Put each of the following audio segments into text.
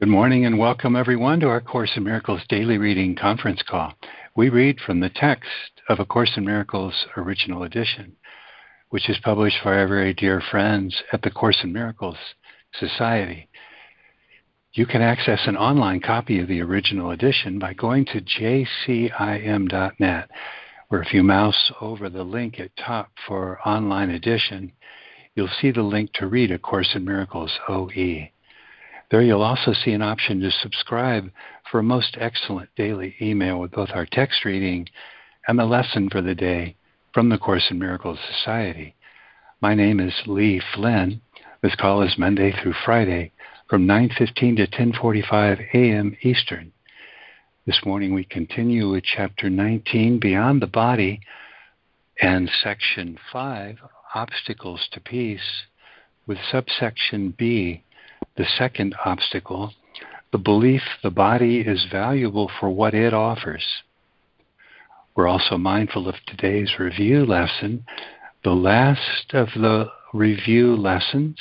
Good morning and welcome everyone to our Course in Miracles daily reading conference call. We read from the text of A Course in Miracles original edition, which is published for our very dear friends at the Course in Miracles Society. You can access an online copy of the original edition by going to jcim.net, where if you mouse over the link at top for online edition, you'll see the link to read A Course in Miracles OE. There you'll also see an option to subscribe for a most excellent daily email with both our text reading and the lesson for the day from the Course in Miracles Society. My name is Lee Flynn. This call is Monday through Friday from 9:15 to 10:45 a.m. Eastern. This morning we continue with chapter 19 Beyond the Body and section 5 Obstacles to Peace with subsection B the second obstacle, the belief the body is valuable for what it offers. We're also mindful of today's review lesson, the last of the review lessons,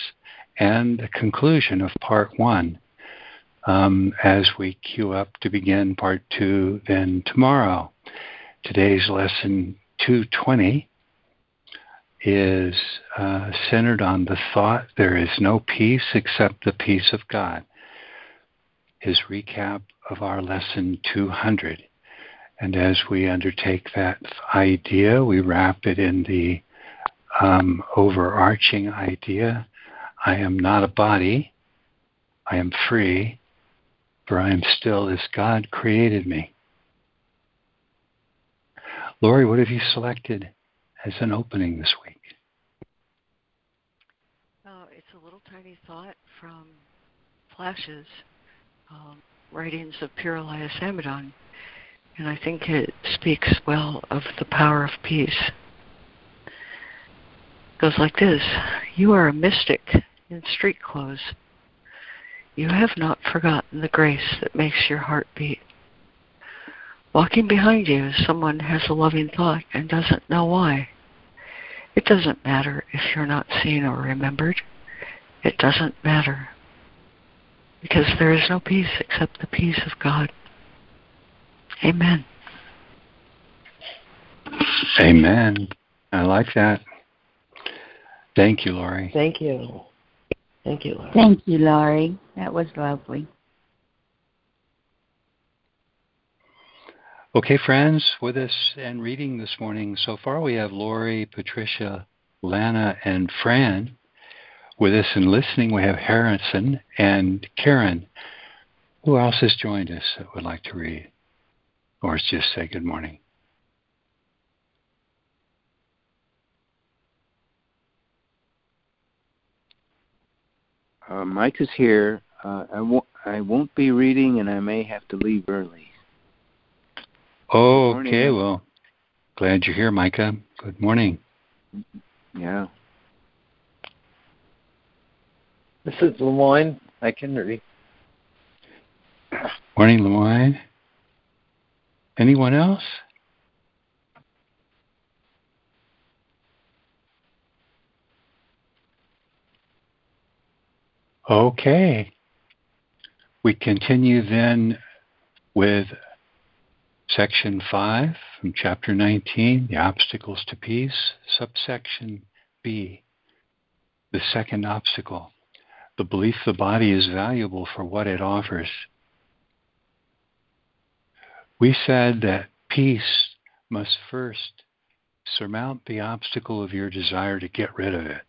and the conclusion of part one. Um, as we queue up to begin part two, then tomorrow. Today's lesson 220 is uh, centered on the thought there is no peace except the peace of God. His recap of our lesson 200. And as we undertake that idea, we wrap it in the um, overarching idea I am not a body, I am free, for I am still as God created me. Lori, what have you selected as an opening this week? Tiny thought from Flashes, um, writings of Pir Elias Amidon, and I think it speaks well of the power of peace. It goes like this You are a mystic in street clothes. You have not forgotten the grace that makes your heart beat. Walking behind you, someone has a loving thought and doesn't know why. It doesn't matter if you're not seen or remembered. It doesn't matter. Because there is no peace except the peace of God. Amen. Amen. I like that. Thank you, Laurie. Thank you. Thank you, Laurie. Thank you, Laurie. That was lovely. Okay, friends, with us and reading this morning so far we have Laurie, Patricia, Lana, and Fran. With us and listening, we have Harrison and Karen. Who else has joined us that would like to read? Or just say good morning? Uh, Mike is here. Uh, I won't. I won't be reading, and I may have to leave early. Oh, okay. Well, glad you're here, Micah. Good morning. Yeah. This is Lemoyne. I can read. Morning, Lemoyne. Anyone else? Okay. We continue then with section 5 from chapter 19, The Obstacles to Peace, subsection B, the second obstacle the belief the body is valuable for what it offers. We said that peace must first surmount the obstacle of your desire to get rid of it,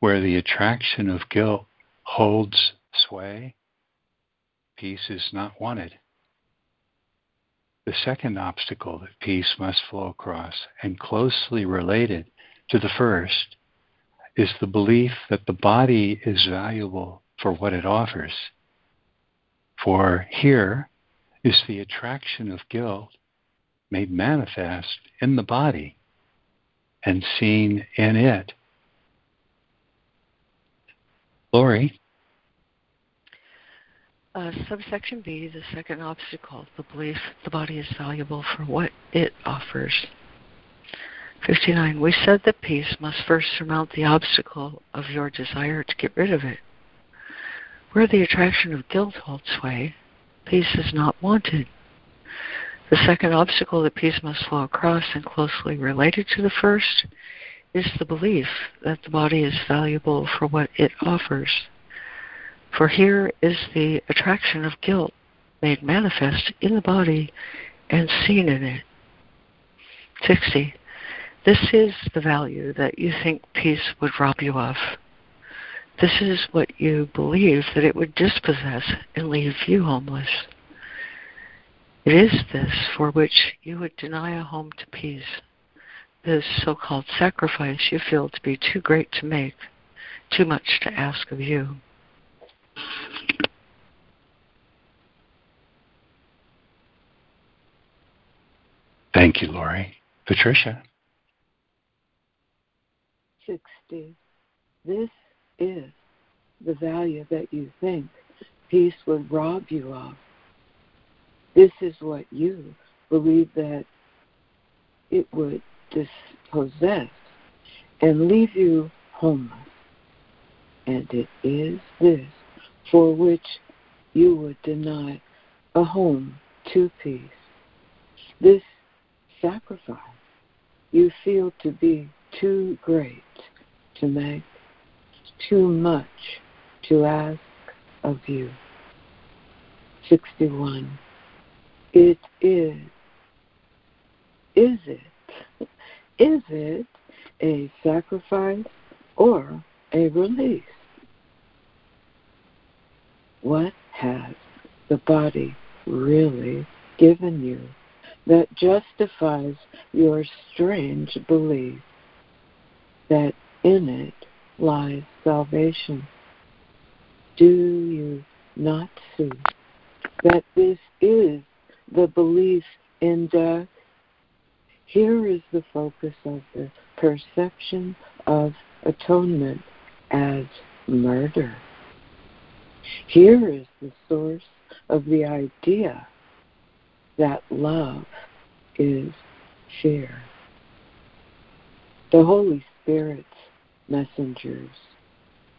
where the attraction of guilt holds sway, peace is not wanted. The second obstacle that peace must flow across, and closely related to the first, is the belief that the body is valuable for what it offers. For here is the attraction of guilt made manifest in the body and seen in it. Lori? Uh, subsection B, the second obstacle, the belief the body is valuable for what it offers. 59. We said that peace must first surmount the obstacle of your desire to get rid of it, Where the attraction of guilt holds sway, peace is not wanted. The second obstacle that peace must flow across and closely related to the first is the belief that the body is valuable for what it offers. For here is the attraction of guilt made manifest in the body and seen in it. 60. This is the value that you think peace would rob you of. This is what you believe that it would dispossess and leave you homeless. It is this for which you would deny a home to peace, this so called sacrifice you feel to be too great to make, too much to ask of you. Thank you, Lori. Patricia. 60. This is the value that you think peace would rob you of. This is what you believe that it would dispossess and leave you homeless. And it is this for which you would deny a home to peace. This sacrifice you feel to be too great to make, too much to ask of you. 61. It is. Is it? Is it a sacrifice or a release? What has the body really given you that justifies your strange belief that in it lies salvation? Do you not see that this is the belief in death? Here is the focus of the perception of atonement as murder. Here is the source of the idea that love is fear. The Holy Spirit's messengers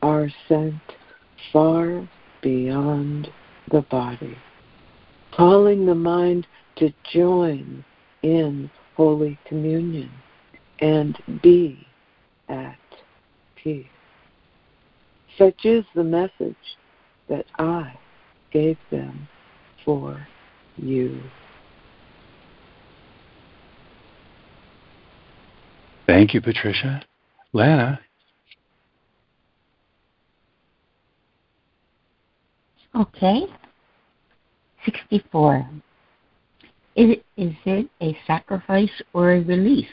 are sent far beyond the body, calling the mind to join in Holy Communion and be at peace. Such is the message that I gave them for you. Thank you, Patricia. Lana. Okay. 64. Is, is it a sacrifice or a release?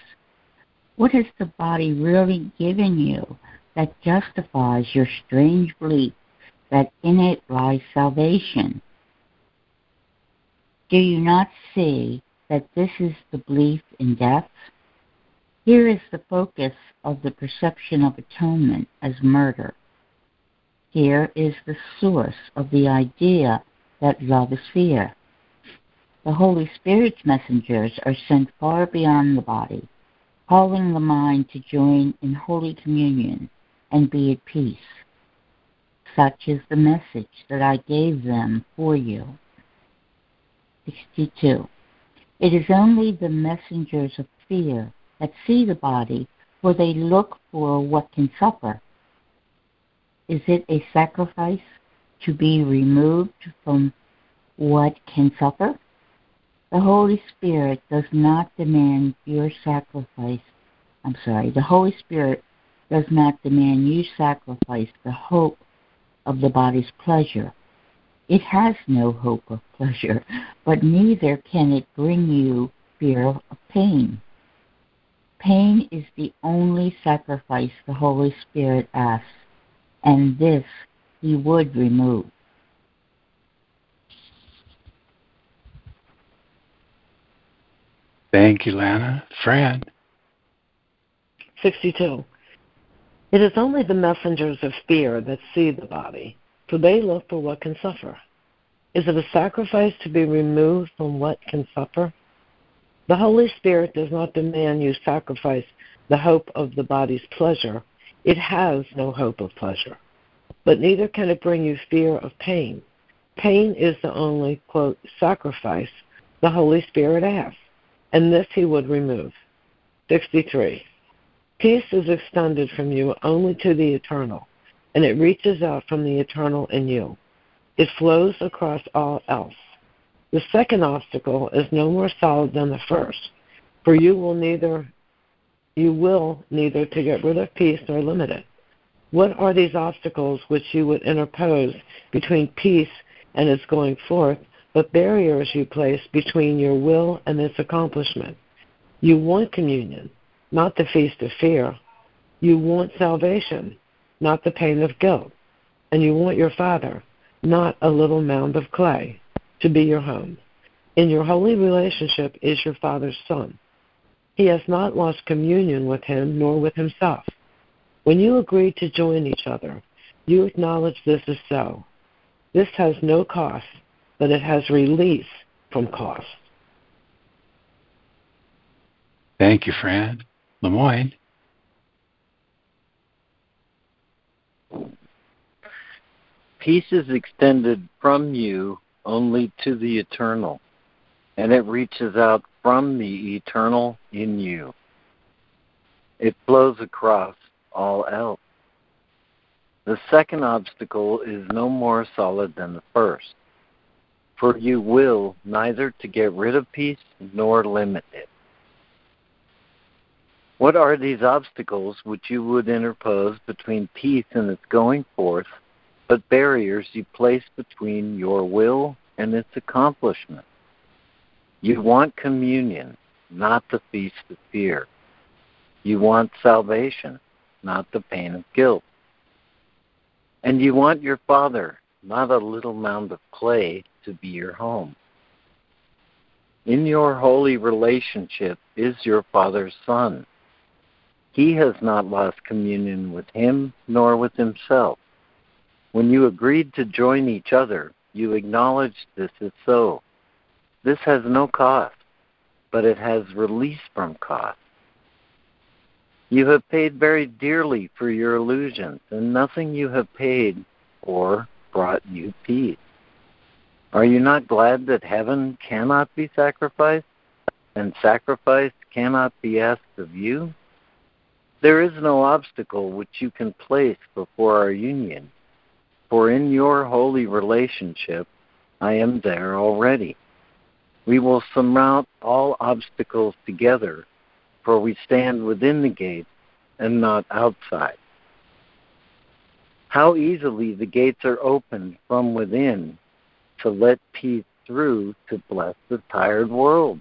What has the body really given you that justifies your strange belief that in it lies salvation? Do you not see that this is the belief in death? Here is the focus of the perception of atonement as murder. Here is the source of the idea that love is fear. The Holy Spirit's messengers are sent far beyond the body, calling the mind to join in Holy Communion and be at peace. Such is the message that I gave them for you. 62. It is only the messengers of fear that see the body, for they look for what can suffer. Is it a sacrifice to be removed from what can suffer? The Holy Spirit does not demand your sacrifice. I'm sorry, the Holy Spirit does not demand you sacrifice the hope of the body's pleasure. It has no hope of pleasure, but neither can it bring you fear of pain. Pain is the only sacrifice the Holy Spirit asks, and this He would remove. Thank you, Lana. Fran. 62. It is only the messengers of fear that see the body, for they look for what can suffer. Is it a sacrifice to be removed from what can suffer? The Holy Spirit does not demand you sacrifice the hope of the body's pleasure. It has no hope of pleasure. but neither can it bring you fear of pain. Pain is the only, quote, sacrifice the Holy Spirit asks, and this he would remove. 63. Peace is extended from you only to the eternal, and it reaches out from the eternal in you. It flows across all else. The second obstacle is no more solid than the first, for you will neither you will neither to get rid of peace nor limit it. What are these obstacles which you would interpose between peace and its going forth, but barriers you place between your will and its accomplishment? You want communion, not the feast of fear. You want salvation, not the pain of guilt. And you want your Father, not a little mound of clay, to be your home. In your holy relationship is your Father's Son. He has not lost communion with him nor with himself. When you agree to join each other, you acknowledge this is so. This has no cost, but it has release from cost. Thank you, Fran. Lemoyne. Peace is extended from you only to the eternal, and it reaches out from the eternal in you. It flows across all else. The second obstacle is no more solid than the first, for you will neither to get rid of peace nor limit it. What are these obstacles which you would interpose between peace and its going forth, but barriers you place between your will and its accomplishment? You want communion, not the feast of fear. You want salvation, not the pain of guilt. And you want your Father, not a little mound of clay, to be your home. In your holy relationship is your Father's Son. He has not lost communion with him nor with himself. When you agreed to join each other, you acknowledged this is so. This has no cost, but it has release from cost. You have paid very dearly for your illusions, and nothing you have paid for brought you peace. Are you not glad that heaven cannot be sacrificed, and sacrifice cannot be asked of you? There is no obstacle which you can place before our union, for in your holy relationship I am there already. We will surmount all obstacles together, for we stand within the gate and not outside. How easily the gates are opened from within to let peace through to bless the tired world.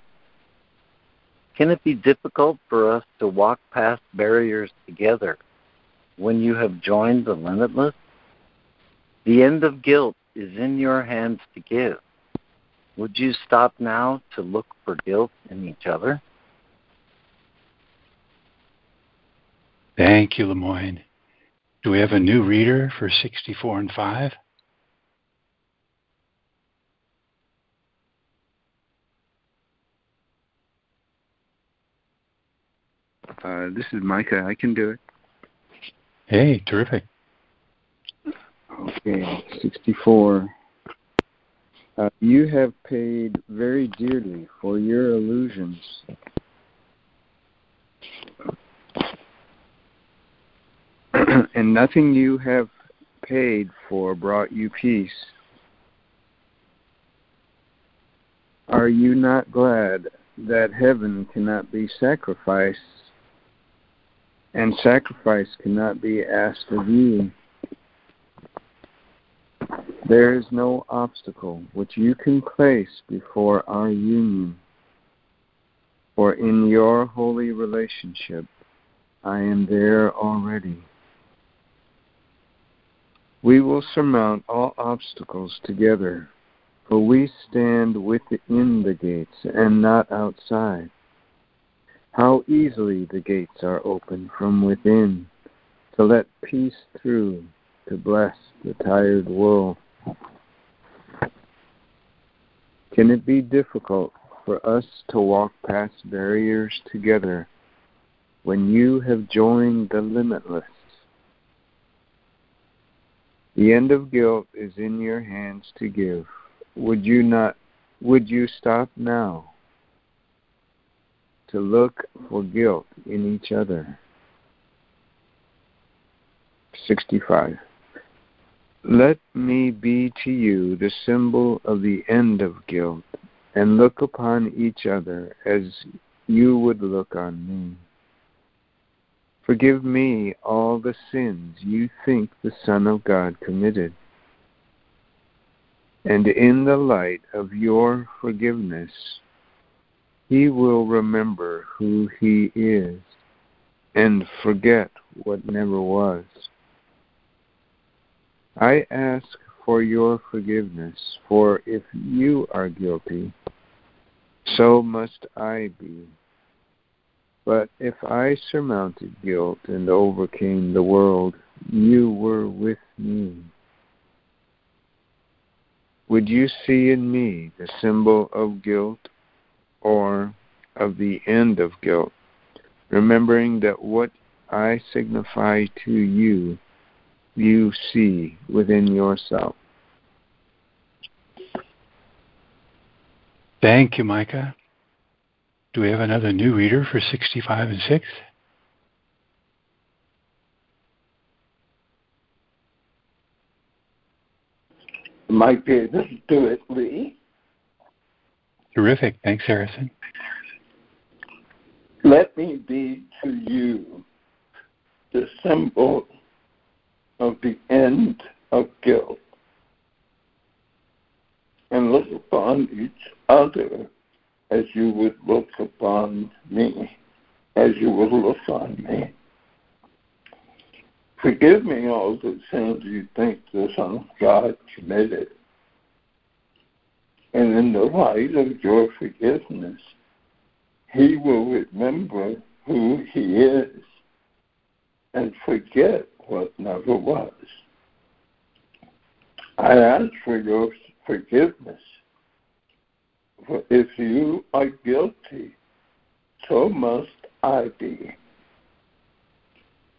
Can it be difficult for us to walk past barriers together when you have joined the limitless? The end of guilt is in your hands to give. Would you stop now to look for guilt in each other? Thank you, Lemoyne. Do we have a new reader for 64 and 5? Uh, this is Micah. I can do it. Hey, terrific. Okay, 64. Uh, you have paid very dearly for your illusions. and nothing you have paid for brought you peace. Are you not glad that heaven cannot be sacrificed and sacrifice cannot be asked of you? There is no obstacle which you can place before our union, for in your holy relationship I am there already. We will surmount all obstacles together, for we stand within the gates and not outside. How easily the gates are opened from within to let peace through to bless the tired world. Can it be difficult for us to walk past barriers together when you have joined the limitless? The end of guilt is in your hands to give. Would you not would you stop now to look for guilt in each other? 65. Let me be to you the symbol of the end of guilt, and look upon each other as you would look on me. Forgive me all the sins you think the Son of God committed. And in the light of your forgiveness, he will remember who he is and forget what never was. I ask for your forgiveness, for if you are guilty, so must I be. But if I surmounted guilt and overcame the world, you were with me. Would you see in me the symbol of guilt or of the end of guilt, remembering that what I signify to you, you see within yourself? Thank you, Micah. Do we have another new reader for 65 and 6? Might be able to do it, Lee. Terrific. Thanks, Harrison. Let me be to you the symbol of the end of guilt and look upon each other as you would look upon me, as you would look on me. Forgive me all the sins you think the Son of God committed. And in the light of your forgiveness, he will remember who he is and forget what never was. I ask for your forgiveness for if you are guilty, so must I be.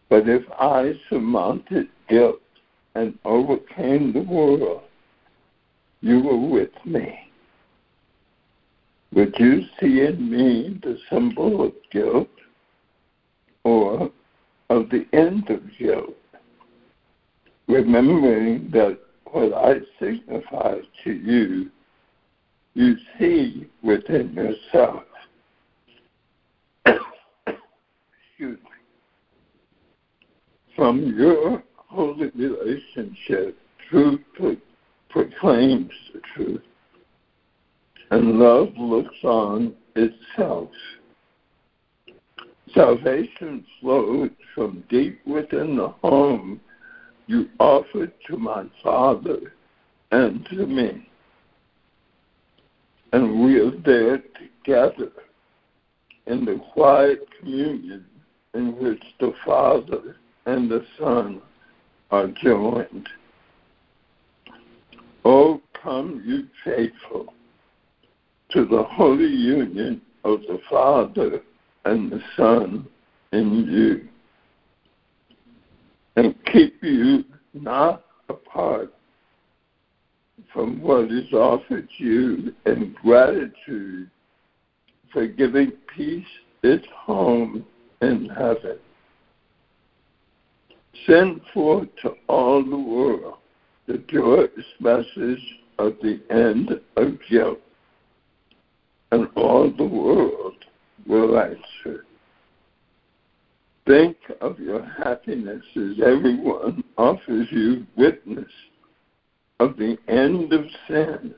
But if I surmounted guilt and overcame the world, you were with me. Would you see in me the symbol of guilt or of the end of guilt? Remembering that what I signify to you you see within yourself. Excuse me. From your holy relationship, truth proclaims the truth, and love looks on itself. Salvation flows from deep within the home you offered to my Father and to me and we are there together in the quiet communion in which the Father and the Son are joined. Oh, come, you faithful, to the holy union of the Father and the Son in you, and keep you not apart from what is offered you in gratitude for giving peace its home in heaven. Send forth to all the world the joyous message of the end of guilt, and all the world will answer. Think of your happiness as everyone offers you witness of the end of sin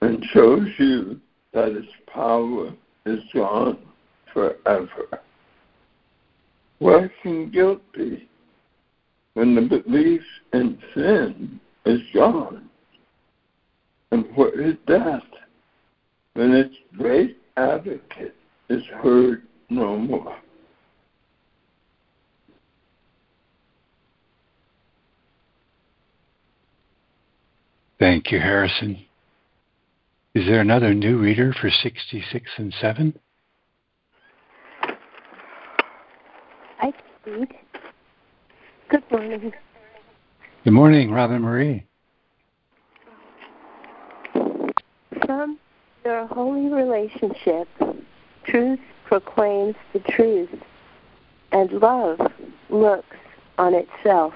and shows you that its power is gone forever. Where can guilt be when the belief in sin is gone? And where is death when its great advocate is heard no more? Thank you, Harrison. Is there another new reader for 66 and 7? I read. Good morning. Good morning, Robin Marie. From your holy relationship, truth proclaims the truth, and love looks on itself.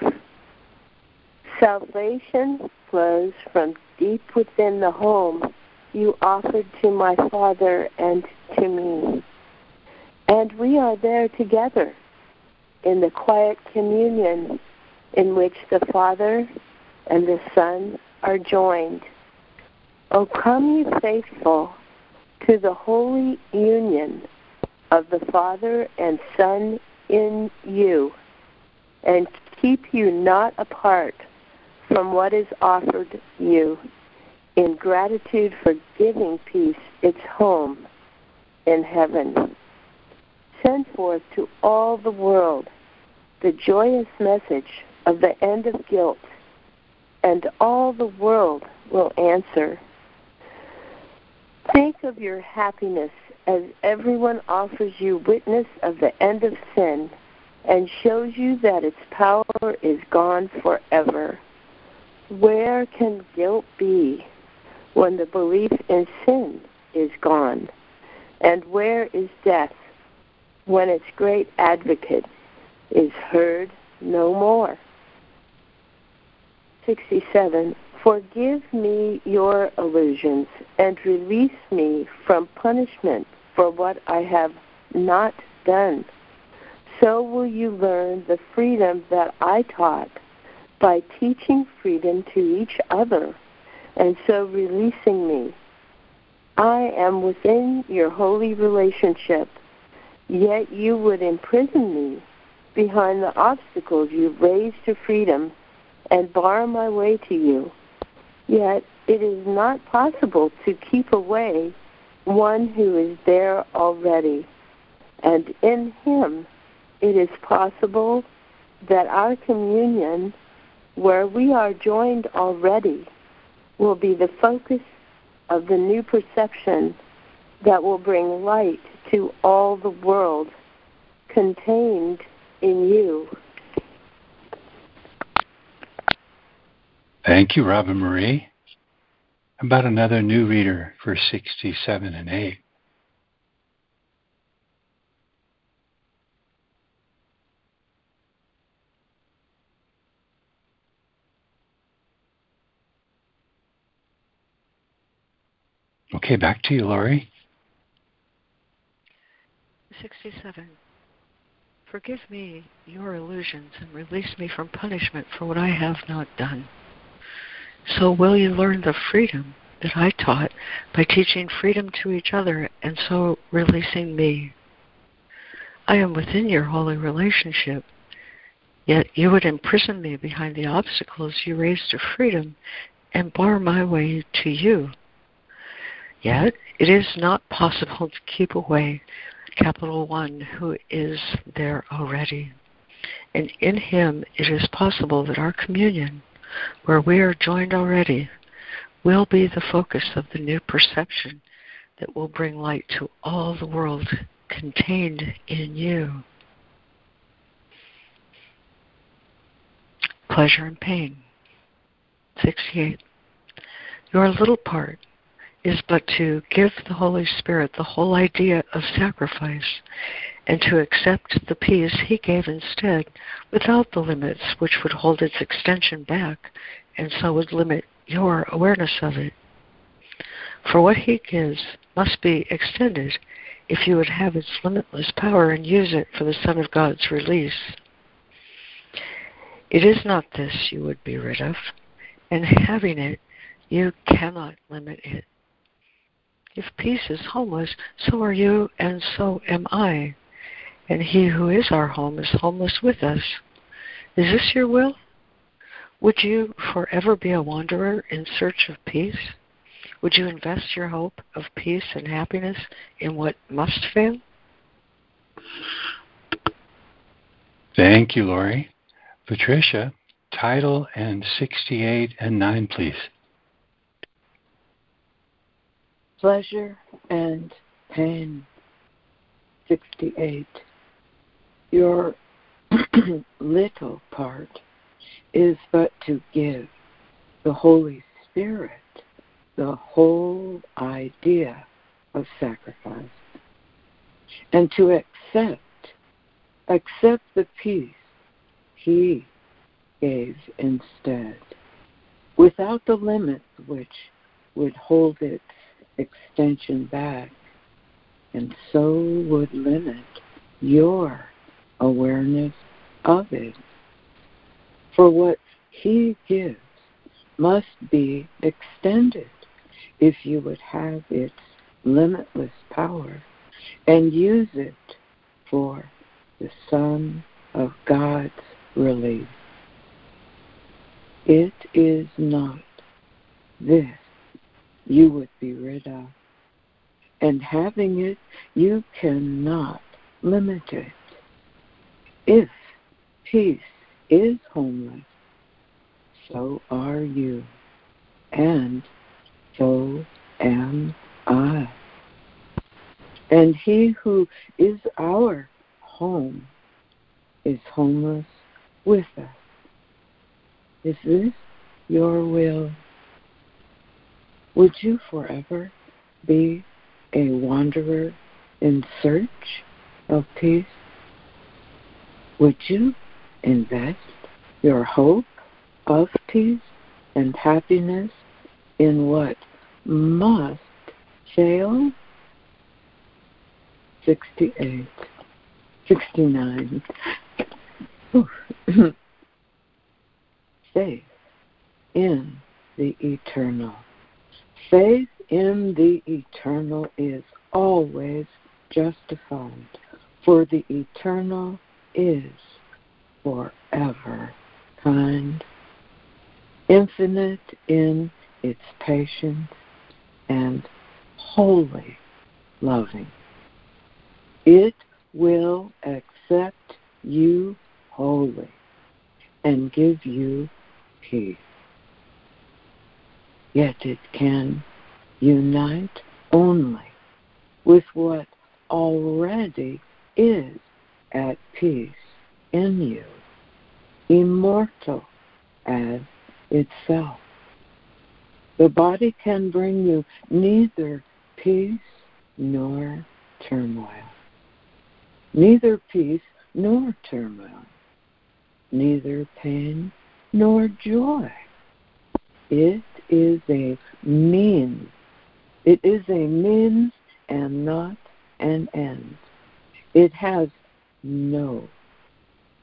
Salvation flows from deep within the home you offered to my Father and to me. And we are there together in the quiet communion in which the Father and the Son are joined. O come, ye faithful, to the holy union of the Father and Son in you, and keep you not apart from what is offered you in gratitude for giving peace its home in heaven. Send forth to all the world the joyous message of the end of guilt, and all the world will answer. Think of your happiness as everyone offers you witness of the end of sin and shows you that its power is gone forever. Where can guilt be when the belief in sin is gone? And where is death when its great advocate is heard no more? 67. Forgive me your illusions and release me from punishment for what I have not done. So will you learn the freedom that I taught by teaching freedom to each other and so releasing me. I am within your holy relationship, yet you would imprison me behind the obstacles you've raised to freedom and bar my way to you. Yet it is not possible to keep away one who is there already. And in him it is possible that our communion, where we are joined already, will be the focus of the new perception that will bring light to all the world contained in you. Thank you, Robin Marie. About another new reader for 67 and 8. Okay, back to you, Laurie. 67. Forgive me your illusions and release me from punishment for what I have not done. So will you learn the freedom that I taught by teaching freedom to each other and so releasing me. I am within your holy relationship, yet you would imprison me behind the obstacles you raise to freedom and bar my way to you. Yet it is not possible to keep away capital One who is there already. And in him it is possible that our communion where we are joined already, will be the focus of the new perception that will bring light to all the world contained in you. Pleasure and pain. 68. Your little part is but to give the Holy Spirit the whole idea of sacrifice and to accept the peace he gave instead without the limits which would hold its extension back and so would limit your awareness of it. For what he gives must be extended if you would have its limitless power and use it for the Son of God's release. It is not this you would be rid of, and having it, you cannot limit it. If peace is homeless, so are you, and so am I and he who is our home is homeless with us. Is this your will? Would you forever be a wanderer in search of peace? Would you invest your hope of peace and happiness in what must fail? Thank you, Laurie. Patricia, title and 68 and 9, please. Pleasure and pain. 68 your little part is but to give the Holy Spirit the whole idea of sacrifice and to accept accept the peace he gave instead without the limits which would hold its extension back. And so would limit your awareness of it. For what he gives must be extended if you would have its limitless power and use it for the Son of God's relief. It is not this you would be rid of. And having it, you cannot limit it. If peace is homeless, so are you, and so am I. And he who is our home is homeless with us. Is this your will? Would you forever be a wanderer in search of peace? Would you invest your hope of peace and happiness in what must fail? 68, 69. Faith in the eternal. Faith in the eternal is always justified, for the eternal is forever kind, infinite in its patience, and wholly loving. It will accept you wholly and give you peace. Yet it can unite only with what already is at peace in you, immortal as itself. The body can bring you neither peace nor turmoil. Neither peace nor turmoil. Neither pain nor joy. It is a means. It is a means and not an end. It has no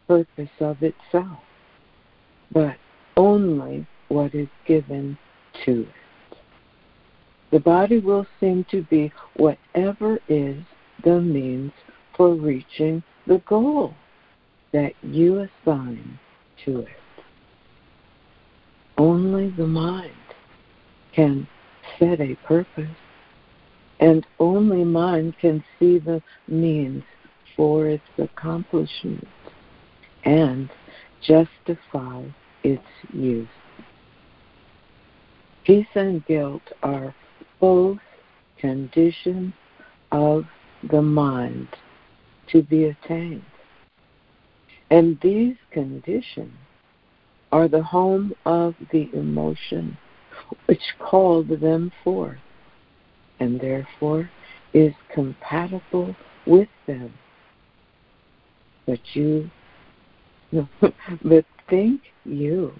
purpose of itself, but only what is given to it. The body will seem to be whatever is the means for reaching the goal that you assign to it. Only the mind can set a purpose, and only mind can see the means for its accomplishment and justify its use. Peace and guilt are both conditions of the mind to be attained. And these conditions are the home of the emotion which called them forth, and therefore is compatible with them. But you, no, but think you,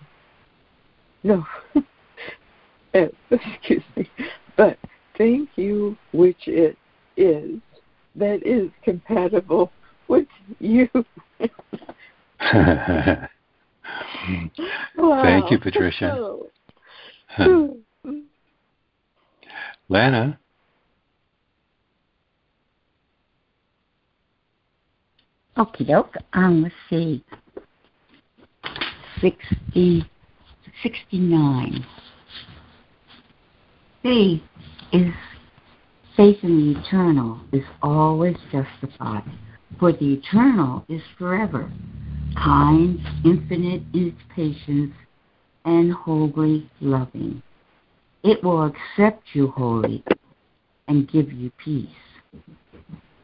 no, eh, excuse me, but think you which it is that is compatible with you. wow. Thank you, Patricia. Lana? Okie doke. Um, let's see. 60, 69. Faith is faith in the eternal is always justified, for the eternal is forever, kind, infinite in its patience, and wholly loving. It will accept you wholly and give you peace.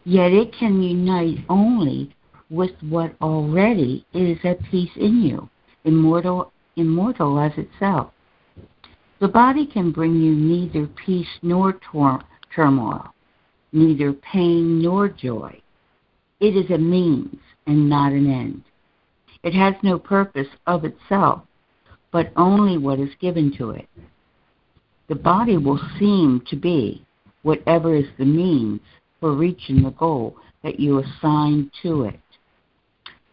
Yet it can unite only with what already is at peace in you, immortal, immortal as itself. The body can bring you neither peace nor tor- turmoil, neither pain nor joy. It is a means and not an end. It has no purpose of itself, but only what is given to it. The body will seem to be whatever is the means for reaching the goal that you assign to it.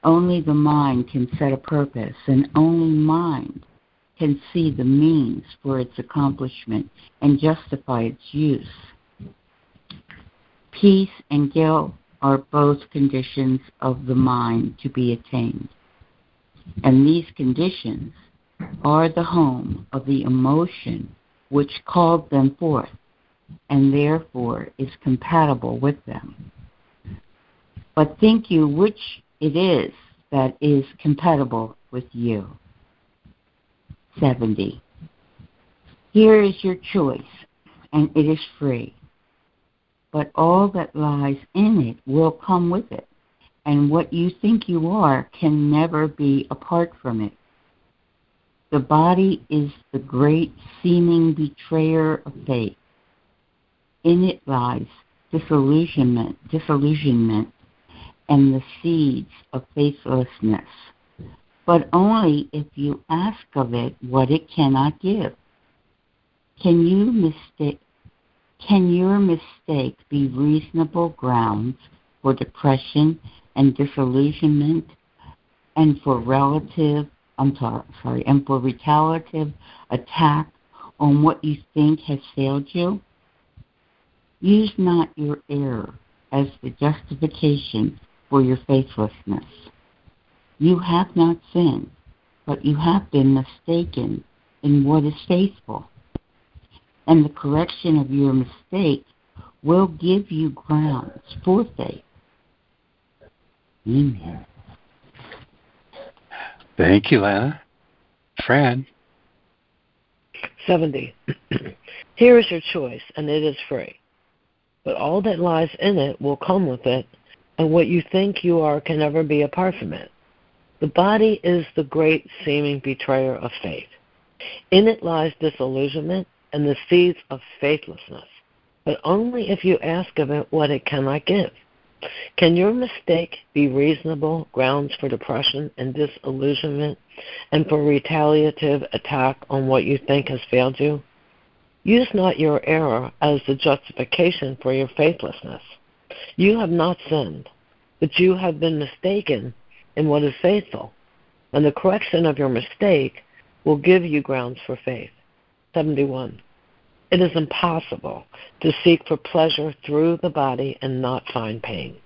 Only the mind can set a purpose, and only mind can see the means for its accomplishment and justify its use. Peace and guilt are both conditions of the mind to be attained. And these conditions are the home of the emotion which called them forth, and therefore is compatible with them. But think you which it is that is compatible with you. 70. Here is your choice, and it is free. But all that lies in it will come with it, and what you think you are can never be apart from it. The body is the great seeming betrayer of faith. In it lies disillusionment, disillusionment, and the seeds of faithlessness but only if you ask of it what it cannot give. Can you mistake can your mistake be reasonable grounds for depression and disillusionment and for relative I'm sorry, and for retaliative attack on what you think has failed you? Use not your error as the justification for your faithlessness. You have not sinned, but you have been mistaken in what is faithful. And the correction of your mistake will give you grounds for faith. Amen. Thank you, Lana. Fran. 70. Here is your choice, and it is free. But all that lies in it will come with it, and what you think you are can never be apart from it. The body is the great seeming betrayer of faith. In it lies disillusionment and the seeds of faithlessness, but only if you ask of it what it cannot give. Can your mistake be reasonable grounds for depression and disillusionment and for retaliative attack on what you think has failed you? Use not your error as the justification for your faithlessness. You have not sinned, but you have been mistaken in what is faithful, and the correction of your mistake will give you grounds for faith. 71. It is impossible to seek for pleasure through the body and not find pain.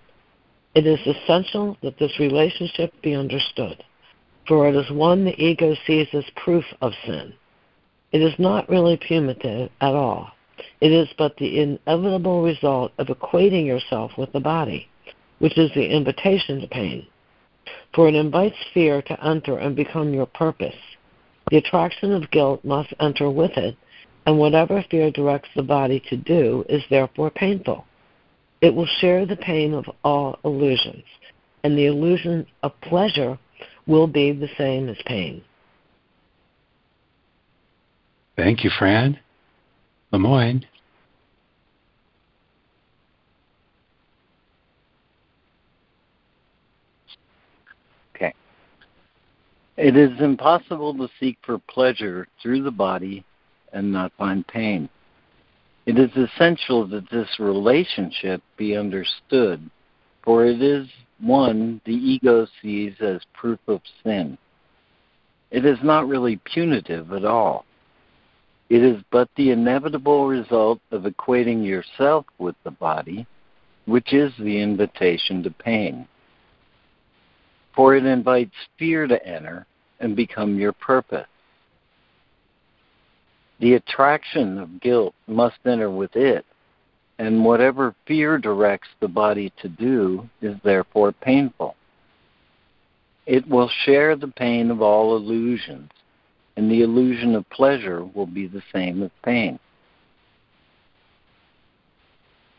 It is essential that this relationship be understood, for it is one the ego sees as proof of sin. It is not really punitive at all. It is but the inevitable result of equating yourself with the body, which is the invitation to pain for it invites fear to enter and become your purpose. The attraction of guilt must enter with it, and whatever fear directs the body to do is therefore painful. It will share the pain of all illusions, and the illusion of pleasure will be the same as pain. Thank you, Fran. Lemoyne. It is impossible to seek for pleasure through the body and not find pain. It is essential that this relationship be understood, for it is one the ego sees as proof of sin. It is not really punitive at all. It is but the inevitable result of equating yourself with the body, which is the invitation to pain for it invites fear to enter and become your purpose. The attraction of guilt must enter with it, and whatever fear directs the body to do is therefore painful. It will share the pain of all illusions, and the illusion of pleasure will be the same as pain.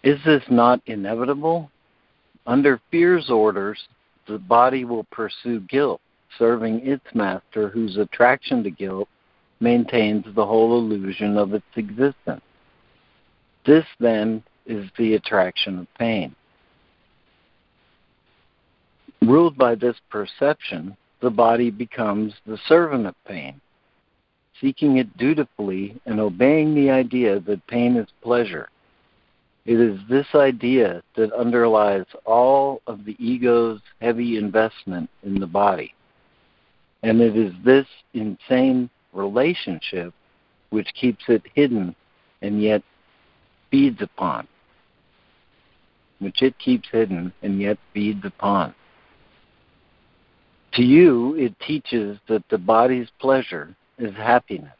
Is this not inevitable? Under fear's orders, the body will pursue guilt, serving its master, whose attraction to guilt maintains the whole illusion of its existence. This, then, is the attraction of pain. Ruled by this perception, the body becomes the servant of pain, seeking it dutifully and obeying the idea that pain is pleasure. It is this idea that underlies all of the ego's heavy investment in the body. And it is this insane relationship which keeps it hidden and yet feeds upon. Which it keeps hidden and yet feeds upon. To you, it teaches that the body's pleasure is happiness.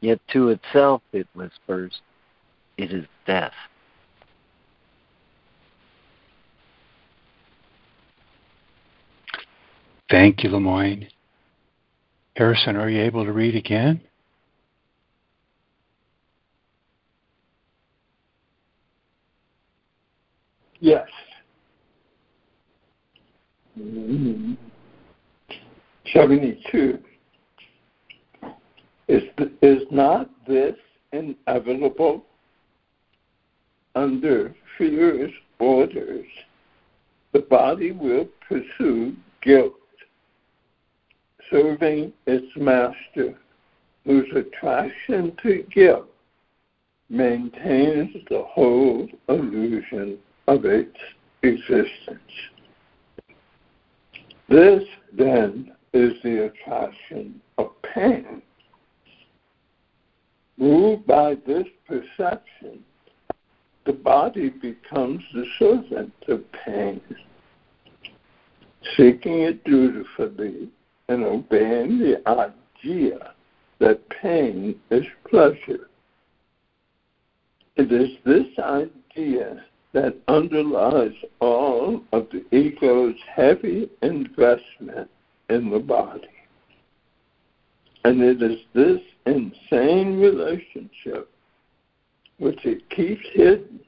Yet to itself, it whispers, it is death. Thank you, Lemoyne. Harrison, are you able to read again? Yes. Mm-hmm. 72. Is, is not this inevitable under fear's orders? The body will pursue guilt, serving its master, whose attraction to guilt maintains the whole illusion of its existence. This, then, is the attraction of pain. Ruled by this perception, the body becomes the servant of pain, seeking it dutifully and obeying the idea that pain is pleasure. It is this idea that underlies all of the ego's heavy investment in the body. And it is this insane relationship which it keeps hidden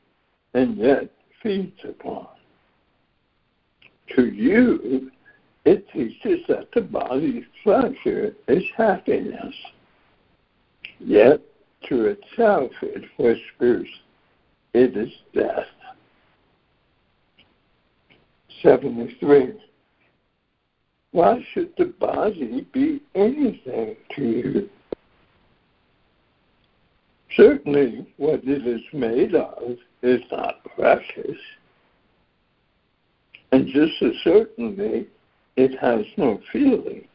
and yet feeds upon. To you, it teaches that the body's pleasure is happiness. Yet to itself it whispers, it is death. 73. Why should the body be anything to you? Certainly, what it is made of is not precious. And just as certainly, it has no feeling.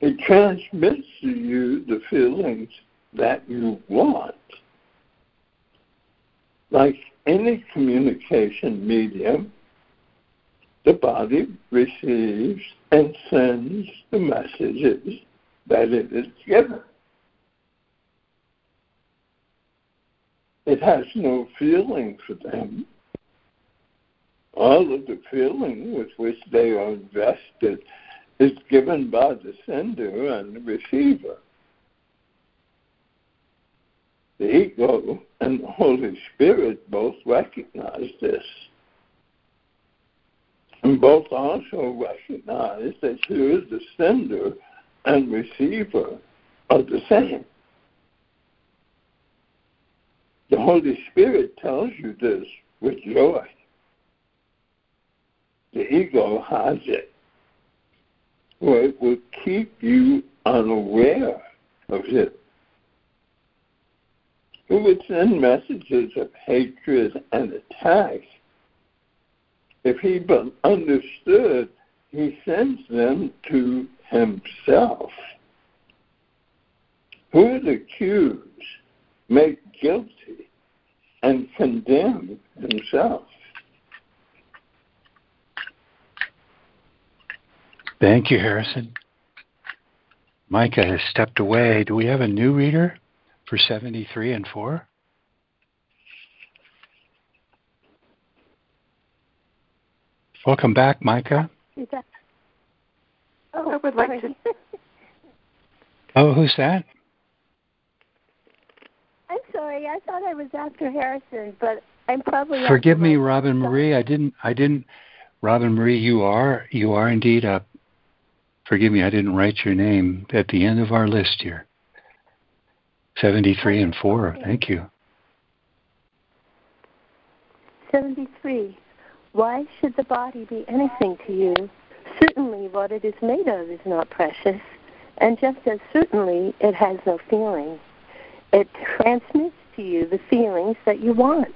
It transmits to you the feelings that you want. Like any communication medium, the body receives and sends the messages that it is given. It has no feeling for them. All of the feeling with which they are invested is given by the sender and the receiver. The ego and the Holy Spirit both recognize this. And both also recognize that here the sender and receiver of the same. The Holy Spirit tells you this with joy. The ego hides it, or it will keep you unaware of it It would send messages of hatred and attack. If he but understood, he sends them to himself. Who would accuse, make guilty, and condemn himself? Thank you, Harrison. Micah has stepped away. Do we have a new reader? for 73 and 4? Welcome back, Micah. That... Oh, I would like to. oh, who's that? I'm sorry. I thought I was after Harrison, but I'm probably. Forgive me, Robin Marie. I didn't. I didn't. Robin Marie, you are you are indeed up. Forgive me, I didn't write your name at the end of our list here. 73 and 4. Thank you. 73. Why should the body be anything to you? Certainly, what it is made of is not precious, and just as certainly, it has no feeling. It transmits to you the feelings that you want.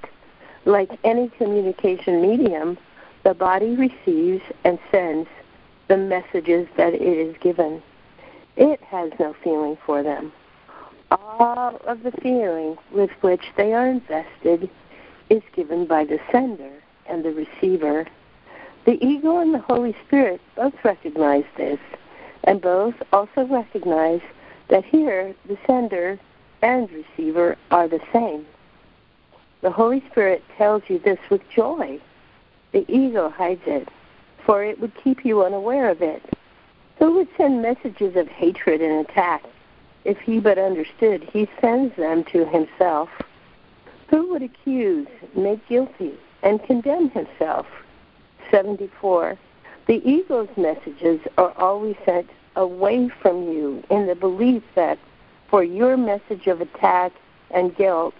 Like any communication medium, the body receives and sends the messages that it is given. It has no feeling for them. All of the feeling with which they are invested is given by the sender and the receiver. The ego and the Holy Spirit both recognize this, and both also recognize that here the sender and receiver are the same. The Holy Spirit tells you this with joy. The ego hides it for it would keep you unaware of it. Who would send messages of hatred and attack if he but understood he sends them to himself? Who would accuse, make guilty, and condemn himself? 74. The ego's messages are always sent away from you in the belief that for your message of attack and guilt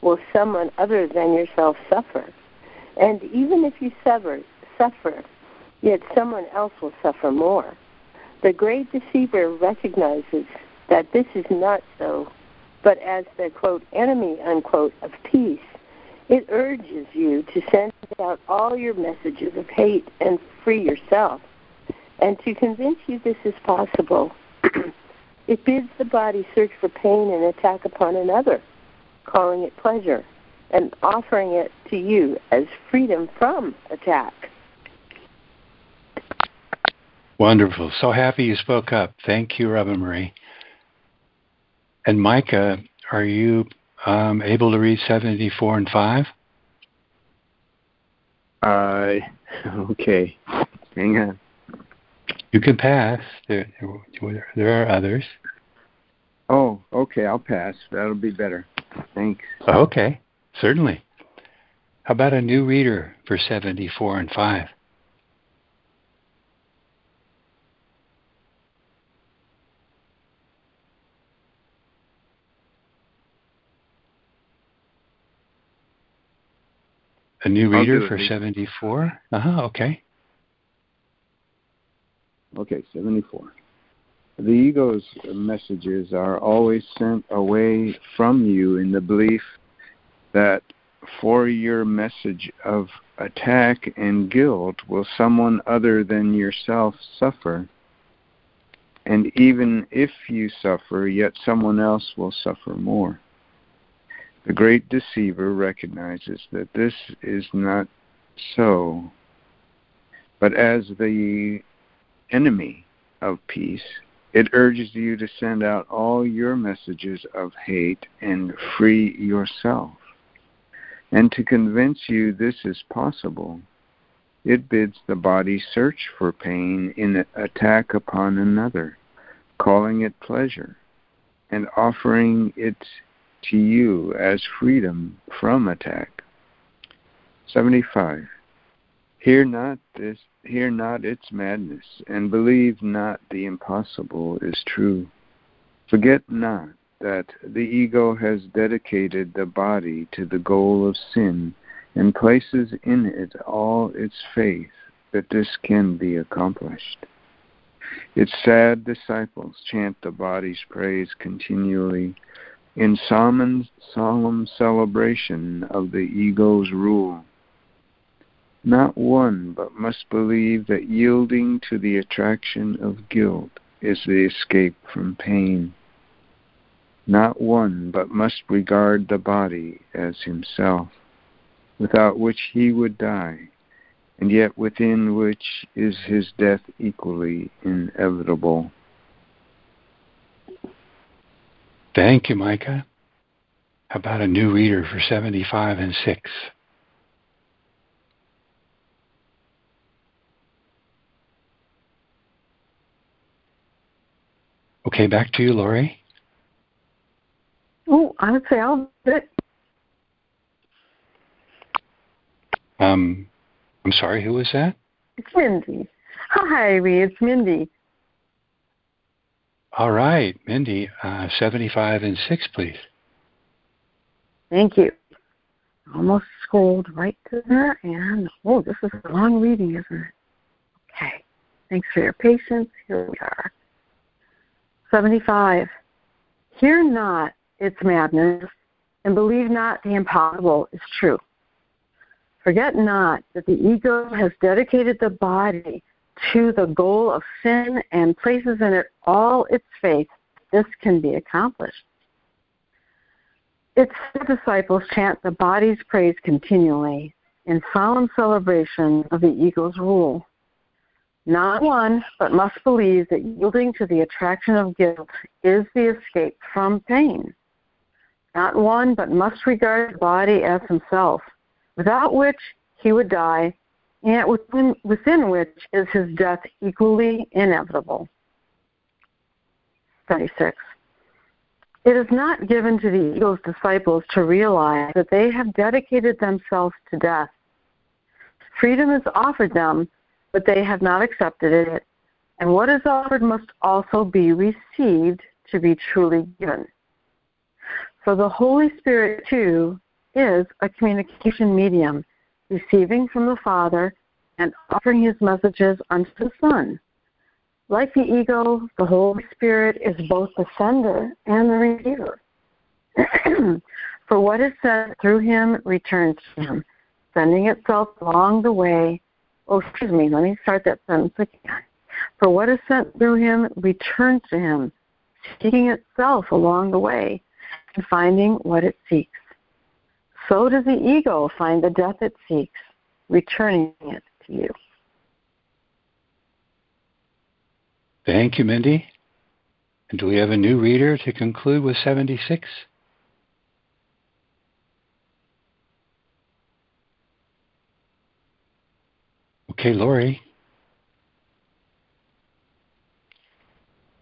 will someone other than yourself suffer. And even if you suffer, suffer yet someone else will suffer more. The great deceiver recognizes that this is not so, but as the quote enemy unquote of peace, it urges you to send out all your messages of hate and free yourself. And to convince you this is possible, it bids the body search for pain and attack upon another, calling it pleasure, and offering it to you as freedom from attack. Wonderful. So happy you spoke up. Thank you, Robin Marie. And Micah, are you um, able to read 74 and 5? Uh, okay. Hang on. You can pass. There, there are others. Oh, okay. I'll pass. That'll be better. Thanks. Okay, certainly. How about a new reader for 74 and 5? A new reader for 74? Uh huh, okay. Okay, 74. The ego's messages are always sent away from you in the belief that for your message of attack and guilt will someone other than yourself suffer. And even if you suffer, yet someone else will suffer more. The great deceiver recognizes that this is not so, but as the enemy of peace, it urges you to send out all your messages of hate and free yourself. And to convince you this is possible, it bids the body search for pain in attack upon another, calling it pleasure, and offering it to you as freedom from attack. 75. Hear not this, hear not its madness, and believe not the impossible is true. Forget not that the ego has dedicated the body to the goal of sin and places in it all its faith that this can be accomplished. Its sad disciples chant the body's praise continually in solemn, solemn celebration of the ego's rule. Not one but must believe that yielding to the attraction of guilt is the escape from pain. Not one but must regard the body as himself, without which he would die, and yet within which is his death equally inevitable. Thank you, Micah. How about a new reader for 75 and 6? Okay, back to you, Lori. Oh, I would say I'll do it. Um, I'm sorry, who was that? It's Mindy. Hi. It's Mindy. All right, Mindy, uh, 75 and 6, please. Thank you. Almost scrolled right to there, and oh, this is a long reading, isn't it? Okay. Thanks for your patience. Here we are. 75. Hear not its madness, and believe not the impossible is true. Forget not that the ego has dedicated the body to the goal of sin and places in it all its faith. This can be accomplished. Its disciples chant the body's praise continually in solemn celebration of the ego's rule. Not one, but must believe that yielding to the attraction of guilt is the escape from pain. Not one, but must regard the body as himself, without which he would die and within, within which is his death equally inevitable. 36. It is not given to the ego's disciples to realize that they have dedicated themselves to death. Freedom is offered them, but they have not accepted it, and what is offered must also be received to be truly given. So the Holy Spirit, too, is a communication medium receiving from the Father, and offering his messages unto the Son. Like the ego, the Holy Spirit is both the sender and the receiver. For what is sent through him returns to him, sending itself along the way. Oh, excuse me, let me start that sentence again. For what is sent through him returns to him, seeking itself along the way and finding what it seeks so does the ego find the death it seeks, returning it to you. Thank you, Mindy. And do we have a new reader to conclude with 76? Okay, Lori.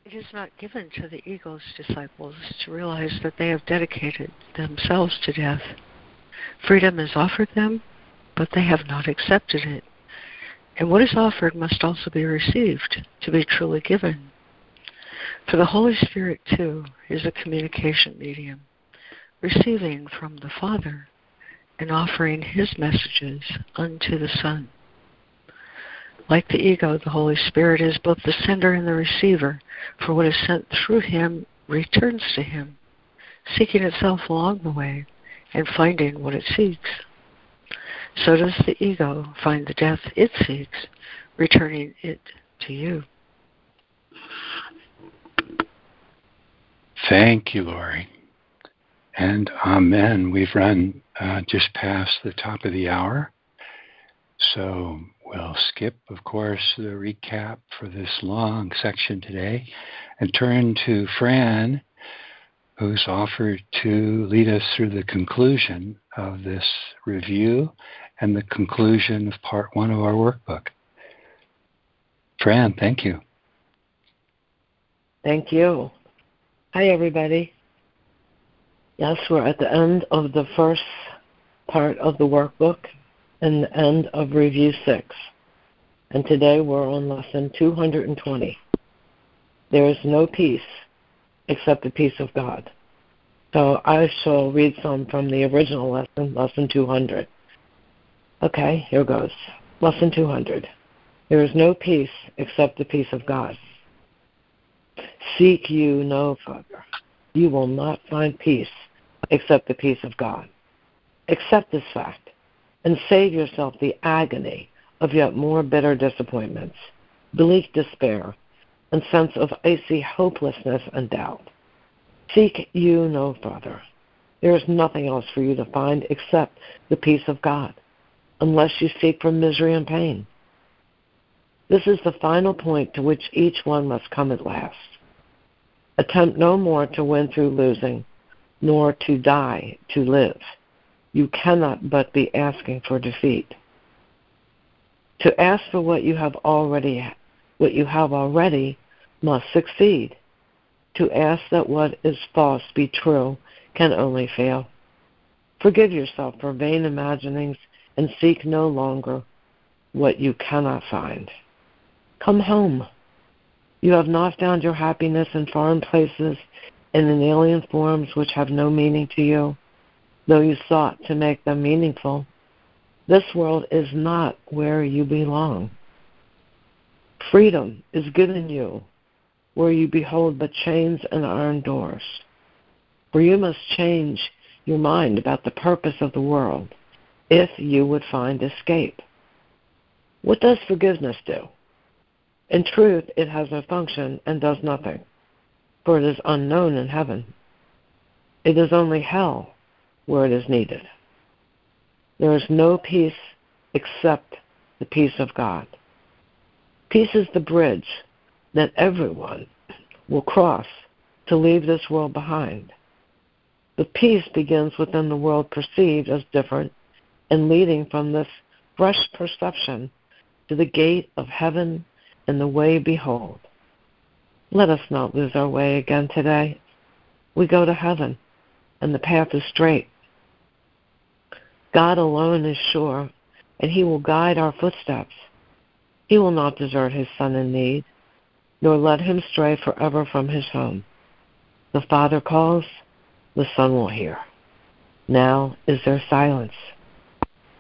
It is not given to the ego's disciples to realize that they have dedicated themselves to death Freedom is offered them, but they have not accepted it. And what is offered must also be received to be truly given. For the Holy Spirit, too, is a communication medium, receiving from the Father and offering his messages unto the Son. Like the ego, the Holy Spirit is both the sender and the receiver, for what is sent through him returns to him, seeking itself along the way and finding what it seeks. So does the ego find the death it seeks, returning it to you. Thank you, Lori. And amen. We've run uh, just past the top of the hour. So we'll skip, of course, the recap for this long section today and turn to Fran who's offered to lead us through the conclusion of this review and the conclusion of part one of our workbook. Fran, thank you. Thank you. Hi, everybody. Yes, we're at the end of the first part of the workbook and the end of review six. And today we're on lesson 220. There is no peace except the peace of God. So I shall read some from the original lesson, lesson 200. Okay, here goes. Lesson 200. There is no peace except the peace of God. Seek you no further. You will not find peace except the peace of God. Accept this fact and save yourself the agony of yet more bitter disappointments, bleak despair, and sense of icy hopelessness and doubt. Seek you no further. There is nothing else for you to find except the peace of God, unless you seek for misery and pain. This is the final point to which each one must come at last. Attempt no more to win through losing, nor to die to live. You cannot but be asking for defeat. To ask for what you have already what you have already must succeed. To ask that what is false be true can only fail. Forgive yourself for vain imaginings and seek no longer. what you cannot find. Come home. You have not found your happiness in foreign places and in alien forms which have no meaning to you, though you sought to make them meaningful. This world is not where you belong. Freedom is given you where you behold but chains and iron doors. For you must change your mind about the purpose of the world if you would find escape. What does forgiveness do? In truth, it has no function and does nothing, for it is unknown in heaven. It is only hell where it is needed. There is no peace except the peace of God. Peace is the bridge that everyone will cross to leave this world behind. The peace begins within the world perceived as different and leading from this fresh perception to the gate of heaven and the way behold. Let us not lose our way again today. We go to heaven, and the path is straight. God alone is sure, and He will guide our footsteps. He will not desert His Son in need, nor let him stray forever from his home. The Father calls, the Son will hear. Now is there silence.